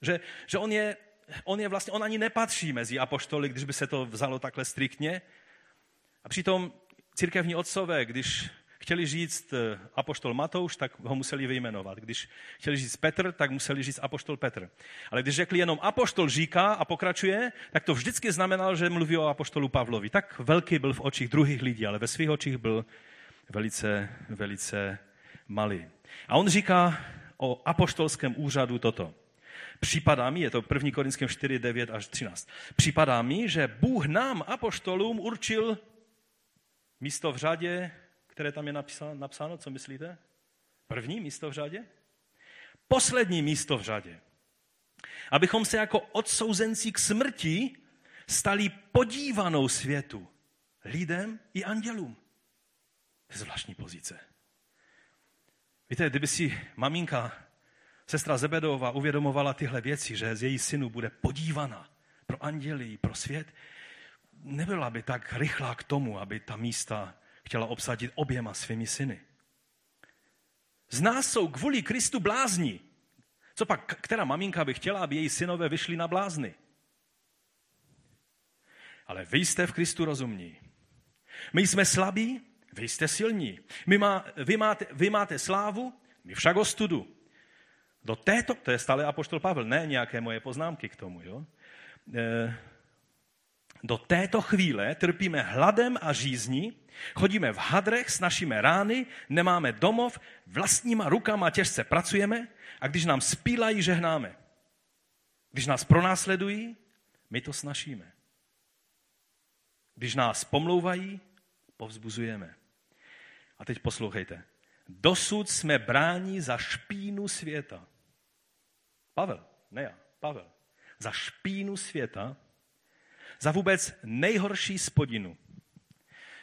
že, že on je on je vlastně, on ani nepatří mezi apoštoly, když by se to vzalo takhle striktně. A přitom církevní otcové, když chtěli říct eh, apoštol Matouš, tak ho museli vyjmenovat. Když chtěli říct Petr, tak museli říct apoštol Petr. Ale když řekli jenom apoštol říká a pokračuje, tak to vždycky znamenalo, že mluví o apoštolu Pavlovi. Tak velký byl v očích druhých lidí, ale ve svých očích byl velice, velice malý. A on říká o apoštolském úřadu toto. Připadá mi, je to 1. Korinském 4, 9 až 13, připadá mi, že Bůh nám, apoštolům, určil místo v řadě, které tam je napsáno, napsáno co myslíte? První místo v řadě? Poslední místo v řadě. Abychom se jako odsouzenci k smrti stali podívanou světu, lidem i andělům. Zvláštní pozice. Víte, kdyby si maminka Sestra Zebedová uvědomovala tyhle věci, že z její synu bude podívaná pro andělí, pro svět, nebyla by tak rychlá k tomu, aby ta místa chtěla obsadit oběma svými syny. Z nás jsou kvůli Kristu blázni. Co pak, která maminka by chtěla, aby její synové vyšli na blázny? Ale vy jste v Kristu rozumní. My jsme slabí, vy jste silní. My má, vy, máte, vy máte slávu, my však ostudu. Do této, to je stále apoštol Pavel, ne nějaké moje poznámky k tomu, jo? E, do této chvíle trpíme hladem a žízní, chodíme v hadrech, snažíme rány, nemáme domov, vlastníma rukama těžce pracujeme a když nám spílají, žehnáme. Když nás pronásledují, my to snažíme. Když nás pomlouvají, povzbuzujeme. A teď poslouchejte. Dosud jsme brání za špínu světa. Pavel, ne já, Pavel. Za špínu světa, za vůbec nejhorší spodinu,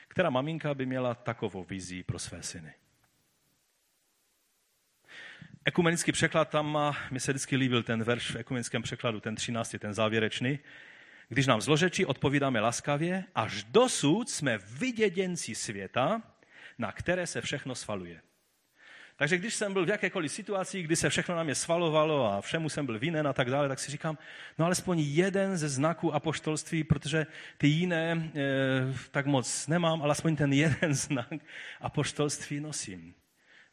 která maminka by měla takovou vizi pro své syny. Ekumenický překlad tam má, mi se vždycky líbil ten verš v ekumenickém překladu, ten 13, ten závěrečný. Když nám zložeči odpovídáme laskavě, až dosud jsme vyděděnci světa, na které se všechno svaluje. Takže když jsem byl v jakékoliv situaci, kdy se všechno na mě svalovalo a všemu jsem byl vinen a tak dále, tak si říkám, no alespoň jeden ze znaků apoštolství, protože ty jiné e, tak moc nemám, ale aspoň ten jeden znak apoštolství nosím.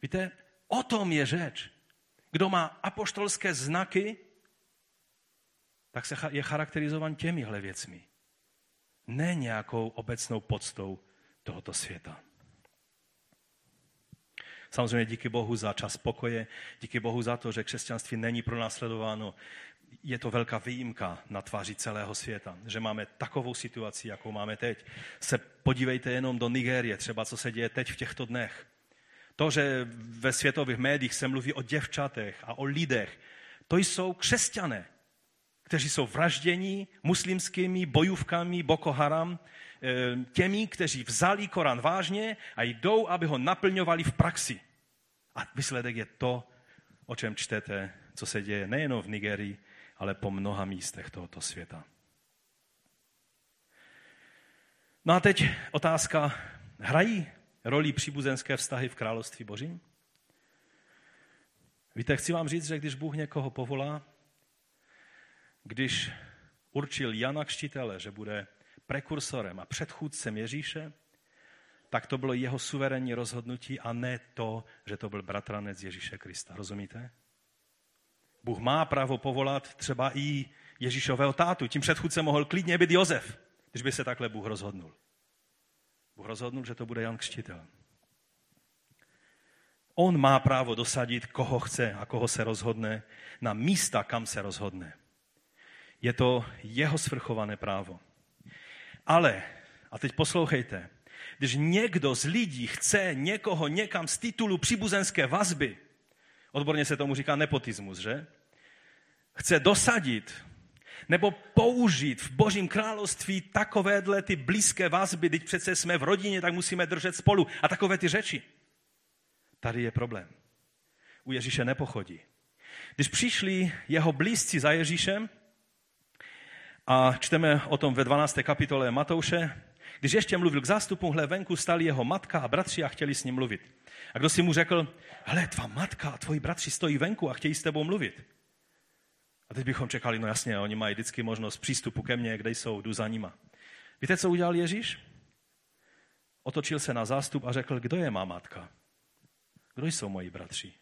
Víte, o tom je řeč. Kdo má apoštolské znaky, tak se je charakterizovan těmihle věcmi. Ne nějakou obecnou podstou tohoto světa. Samozřejmě díky Bohu za čas pokoje, díky Bohu za to, že křesťanství není pronásledováno. Je to velká výjimka na tváři celého světa, že máme takovou situaci, jakou máme teď. Se podívejte jenom do Nigérie, třeba co se děje teď v těchto dnech. To, že ve světových médiích se mluví o děvčatech a o lidech, to jsou křesťané, kteří jsou vraždění muslimskými bojůvkami Boko Haram, eh, těmi, kteří vzali Korán vážně a jdou, aby ho naplňovali v praxi. A výsledek je to, o čem čtete, co se děje nejen v Nigerii, ale po mnoha místech tohoto světa. No a teď otázka, hrají roli příbuzenské vztahy v království božím? Víte, chci vám říct, že když Bůh někoho povolá, když určil Jana Kštitele, že bude prekursorem a předchůdcem Ježíše, tak to bylo jeho suverénní rozhodnutí a ne to, že to byl bratranec Ježíše Krista. Rozumíte? Bůh má právo povolat třeba i Ježíšového tátu. Tím předchůdcem mohl klidně být Jozef, když by se takhle Bůh rozhodnul. Bůh rozhodnul, že to bude Jan Křtitel. On má právo dosadit, koho chce a koho se rozhodne, na místa, kam se rozhodne. Je to jeho svrchované právo. Ale, a teď poslouchejte, když někdo z lidí chce někoho někam z titulu příbuzenské vazby, odborně se tomu říká nepotismus, že? Chce dosadit nebo použít v Božím království takovéhle ty blízké vazby, teď přece jsme v rodině, tak musíme držet spolu a takové ty řeči. Tady je problém. U Ježíše nepochodí. Když přišli jeho blízci za Ježíšem, a čteme o tom ve 12. kapitole Matouše, když ještě mluvil k zástupu, hle venku stali jeho matka a bratři a chtěli s ním mluvit. A kdo si mu řekl, hele, tvá matka a tvoji bratři stojí venku a chtějí s tebou mluvit. A teď bychom čekali, no jasně, oni mají vždycky možnost přístupu ke mně, kde jsou, jdu za nima. Víte, co udělal Ježíš? Otočil se na zástup a řekl, kdo je má matka? Kdo jsou moji bratři?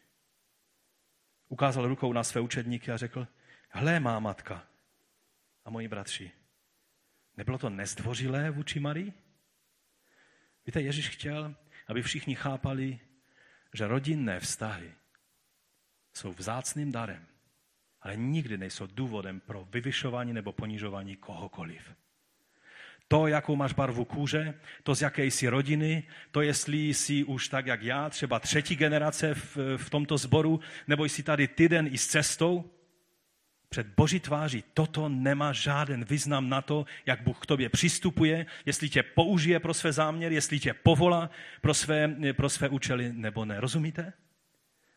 Ukázal rukou na své učedníky a řekl, hle má matka a moji bratři. Nebylo to nezdvořilé vůči Marii? Víte, Ježíš chtěl, aby všichni chápali, že rodinné vztahy jsou vzácným darem, ale nikdy nejsou důvodem pro vyvyšování nebo ponižování kohokoliv. To, jakou máš barvu kůže, to, z jaké jsi rodiny, to, jestli jsi už tak, jak já, třeba třetí generace v, v tomto sboru, nebo jsi tady týden i s cestou, před Boží tváří toto nemá žádný význam na to, jak Bůh k tobě přistupuje, jestli tě použije pro své záměry, jestli tě povolá pro své, pro své účely nebo ne. Rozumíte?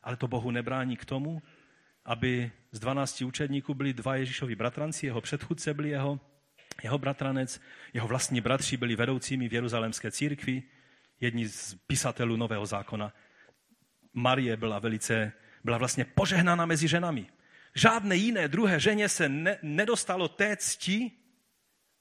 Ale to Bohu nebrání k tomu, aby z 12 učedníků byli dva Ježíšovi bratranci, jeho předchůdce byli jeho, jeho bratranec, jeho vlastní bratři byli vedoucími v Jeruzalémské církvi, jedni z pisatelů Nového zákona. Marie byla velice, byla vlastně požehnána mezi ženami žádné jiné druhé ženě se ne, nedostalo té cti,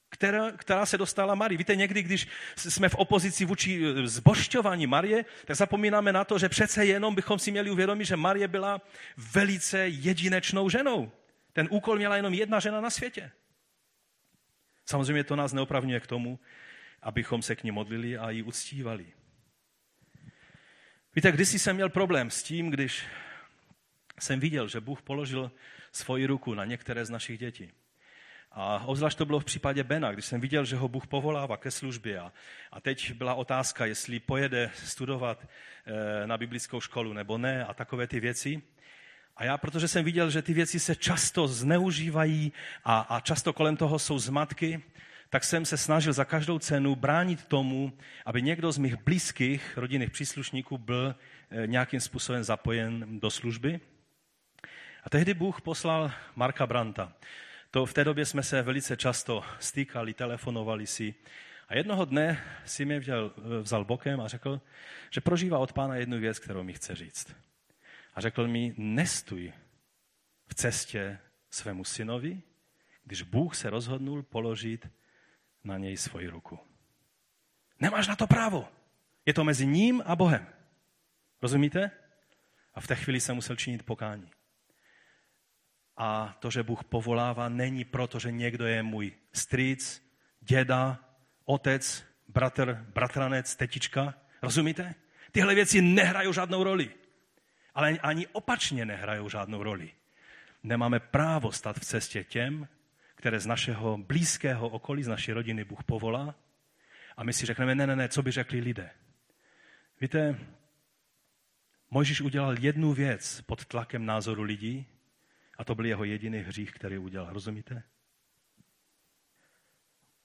která, která se dostala Marii. Víte, někdy, když jsme v opozici vůči eh, zbošťování Marie, tak zapomínáme na to, že přece jenom bychom si měli uvědomit, že Marie byla velice jedinečnou ženou. Ten úkol měla jenom jedna žena na světě. Samozřejmě to nás neopravňuje k tomu, abychom se k ní modlili a ji uctívali. Víte, když jsem měl problém s tím, když jsem viděl, že Bůh položil svoji ruku na některé z našich dětí. A obzvlášť to bylo v případě Bena, když jsem viděl, že ho Bůh povolává ke službě. A, a teď byla otázka, jestli pojede studovat e, na biblickou školu nebo ne a takové ty věci. A já, protože jsem viděl, že ty věci se často zneužívají a, a často kolem toho jsou zmatky, tak jsem se snažil za každou cenu bránit tomu, aby někdo z mých blízkých rodinných příslušníků byl e, nějakým způsobem zapojen do služby. A tehdy Bůh poslal Marka Branta. To v té době jsme se velice často stýkali, telefonovali si. A jednoho dne si mě vzal, vzal bokem a řekl, že prožívá od pána jednu věc, kterou mi chce říct. A řekl mi, nestuj v cestě svému synovi, když Bůh se rozhodnul položit na něj svoji ruku. Nemáš na to právo. Je to mezi ním a Bohem. Rozumíte? A v té chvíli jsem musel činit pokání. A to, že Bůh povolává, není proto, že někdo je můj strýc, děda, otec, bratr, bratranec, tetička. Rozumíte? Tyhle věci nehrají žádnou roli. Ale ani opačně nehrají žádnou roli. Nemáme právo stát v cestě těm, které z našeho blízkého okolí, z naší rodiny Bůh povolá. A my si řekneme, ne, ne, ne, co by řekli lidé. Víte, Mojžíš udělal jednu věc pod tlakem názoru lidí a to byl jeho jediný hřích, který udělal. Rozumíte?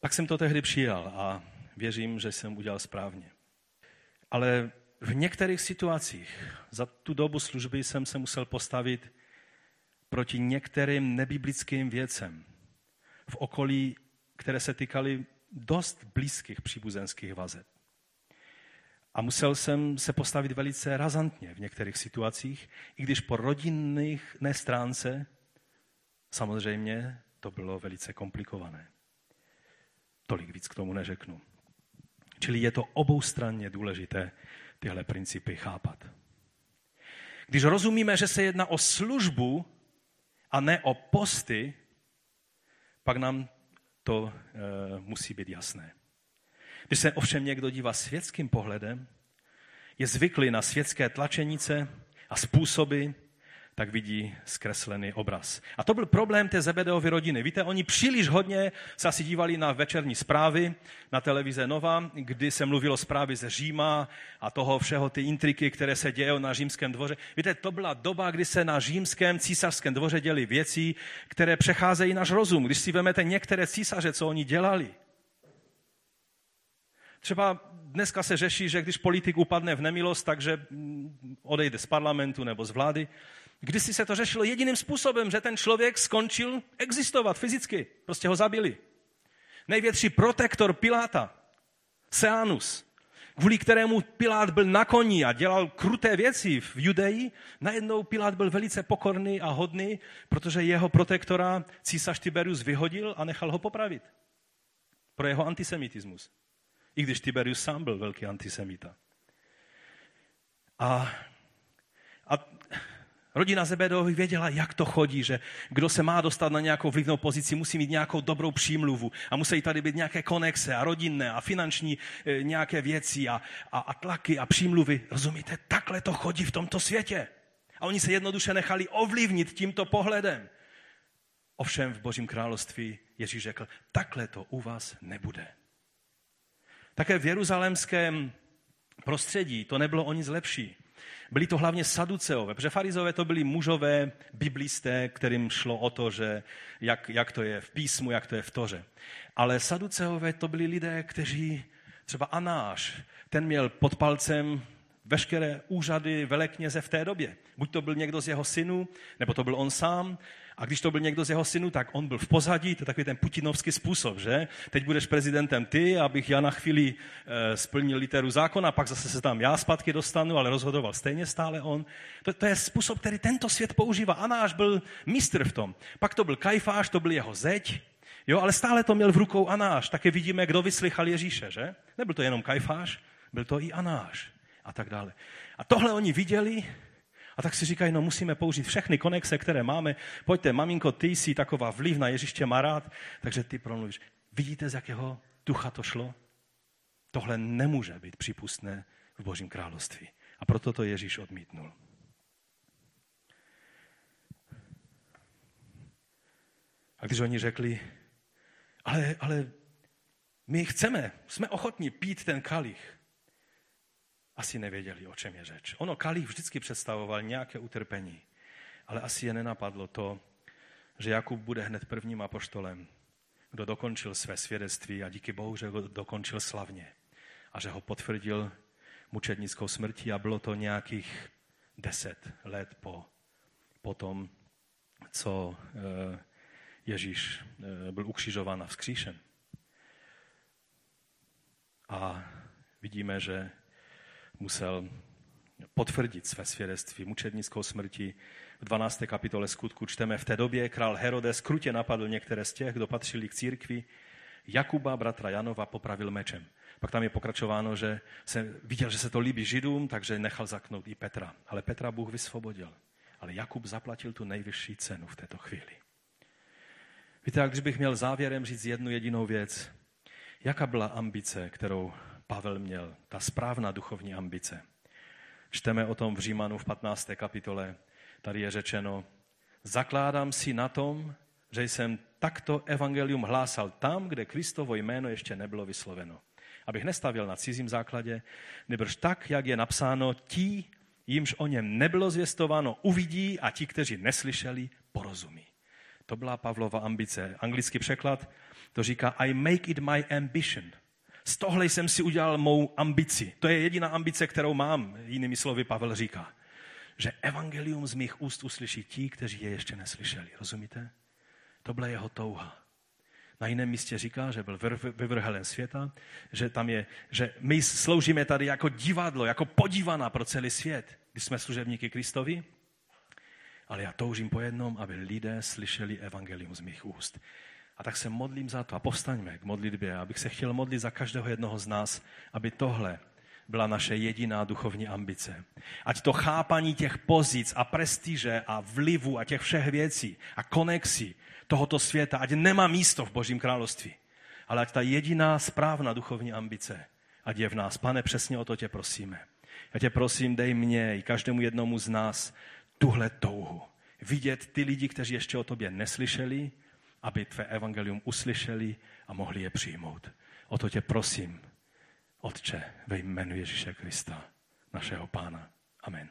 Tak jsem to tehdy přijal a věřím, že jsem udělal správně. Ale v některých situacích za tu dobu služby jsem se musel postavit proti některým nebiblickým věcem v okolí, které se týkaly dost blízkých příbuzenských vazeb. A musel jsem se postavit velice razantně v některých situacích, i když po rodinných nestránce samozřejmě to bylo velice komplikované. Tolik víc k tomu neřeknu. Čili je to oboustranně důležité tyhle principy chápat. Když rozumíme, že se jedná o službu a ne o posty, pak nám to e, musí být jasné. Když se ovšem někdo dívá světským pohledem, je zvyklý na světské tlačenice a způsoby, tak vidí zkreslený obraz. A to byl problém té Zebedeovy rodiny. Víte, oni příliš hodně se asi dívali na večerní zprávy na televize Nova, kdy se mluvilo zprávy ze Říma a toho všeho, ty intriky, které se dějí na římském dvoře. Víte, to byla doba, kdy se na římském císařském dvoře děli věci, které přecházejí náš rozum. Když si vezmete některé císaře, co oni dělali, Třeba dneska se řeší, že když politik upadne v nemilost, takže mm, odejde z parlamentu nebo z vlády. Kdysi se to řešilo jediným způsobem, že ten člověk skončil existovat fyzicky. Prostě ho zabili. Největší protektor Piláta, Seanus, kvůli kterému Pilát byl na koni a dělal kruté věci v Judeji, najednou Pilát byl velice pokorný a hodný, protože jeho protektora císař Tiberius vyhodil a nechal ho popravit. Pro jeho antisemitismus. I když Tiberius sám byl velký antisemita. A, a rodina Zebedových věděla, jak to chodí, že kdo se má dostat na nějakou vlivnou pozici, musí mít nějakou dobrou přímluvu a musí tady být nějaké konexe a rodinné a finanční e, nějaké věci a, a, a tlaky a přímluvy. Rozumíte, takhle to chodí v tomto světě. A oni se jednoduše nechali ovlivnit tímto pohledem. Ovšem v Božím království Ježíš řekl, takhle to u vás nebude. Také v jeruzalémském prostředí to nebylo o nic lepší. Byli to hlavně saduceové, protože farizové to byli mužové biblisté, kterým šlo o to, že jak, jak to je v písmu, jak to je v toře. Ale saduceové to byli lidé, kteří, třeba Anáš, ten měl pod palcem veškeré úřady velekněze v té době. Buď to byl někdo z jeho synů, nebo to byl on sám, a když to byl někdo z jeho synů, tak on byl v pozadí, to je takový ten putinovský způsob, že? Teď budeš prezidentem ty, abych já na chvíli e, splnil literu zákona, pak zase se tam já zpátky dostanu, ale rozhodoval stejně stále on. To, to je způsob, který tento svět používá. Anáš byl mistr v tom. Pak to byl Kajfáš, to byl jeho zeď, jo, ale stále to měl v rukou Anáš. Také vidíme, kdo vyslychal Ježíše, že? Nebyl to jenom Kajfáš, byl to i Anáš a tak dále. A tohle oni viděli a tak si říkají, no musíme použít všechny konexe, které máme. Pojďte, maminko, ty jsi taková vliv na Ježíště má rád, takže ty promluvíš. Vidíte, z jakého ducha to šlo? Tohle nemůže být přípustné v Božím království. A proto to Ježíš odmítnul. A když oni řekli, ale, ale my chceme, jsme ochotní pít ten kalich, asi nevěděli, o čem je řeč. Ono kalich vždycky představoval nějaké utrpení, ale asi je nenapadlo to, že Jakub bude hned prvním apoštolem, kdo dokončil své svědectví a díky Bohu, že ho dokončil slavně a že ho potvrdil mučednickou smrtí a bylo to nějakých deset let po, po tom, co eh, Ježíš eh, byl ukřižován a vzkříšen. A vidíme, že musel potvrdit své svědectví mučednickou smrti. V 12. kapitole skutku čteme, v té době král Herodes krutě napadl některé z těch, kdo patřili k církvi. Jakuba, bratra Janova, popravil mečem. Pak tam je pokračováno, že se viděl, že se to líbí Židům, takže nechal zaknout i Petra. Ale Petra Bůh vysvobodil. Ale Jakub zaplatil tu nejvyšší cenu v této chvíli. Víte, jak když bych měl závěrem říct jednu jedinou věc, jaká byla ambice, kterou Pavel měl, ta správná duchovní ambice. Čteme o tom v Římanu v 15. kapitole. Tady je řečeno, zakládám si na tom, že jsem takto evangelium hlásal tam, kde Kristovo jméno ještě nebylo vysloveno. Abych nestavil na cizím základě, nebož tak, jak je napsáno, ti, jimž o něm nebylo zvěstováno, uvidí a ti, kteří neslyšeli, porozumí. To byla Pavlova ambice. Anglický překlad to říká I make it my ambition. Z tohle jsem si udělal mou ambici. To je jediná ambice, kterou mám, jinými slovy Pavel říká. Že evangelium z mých úst uslyší ti, kteří je ještě neslyšeli. Rozumíte? To byla jeho touha. Na jiném místě říká, že byl vyvrhelen světa, že tam je, že my sloužíme tady jako divadlo, jako podívaná pro celý svět, když jsme služebníky Kristovi. Ale já toužím po jednom, aby lidé slyšeli evangelium z mých úst. A tak se modlím za to a povstaňme k modlitbě, abych se chtěl modlit za každého jednoho z nás, aby tohle byla naše jediná duchovní ambice. Ať to chápaní těch pozic a prestiže a vlivu a těch všech věcí a konexí tohoto světa, ať nemá místo v Božím království. Ale ať ta jediná správná duchovní ambice, ať je v nás. Pane, přesně o to tě prosíme. Já tě prosím, dej mě i každému jednomu z nás tuhle touhu. Vidět ty lidi, kteří ještě o tobě neslyšeli, aby tvé evangelium uslyšeli a mohli je přijmout. O to tě prosím, Otče, ve jménu Ježíše Krista, našeho Pána. Amen.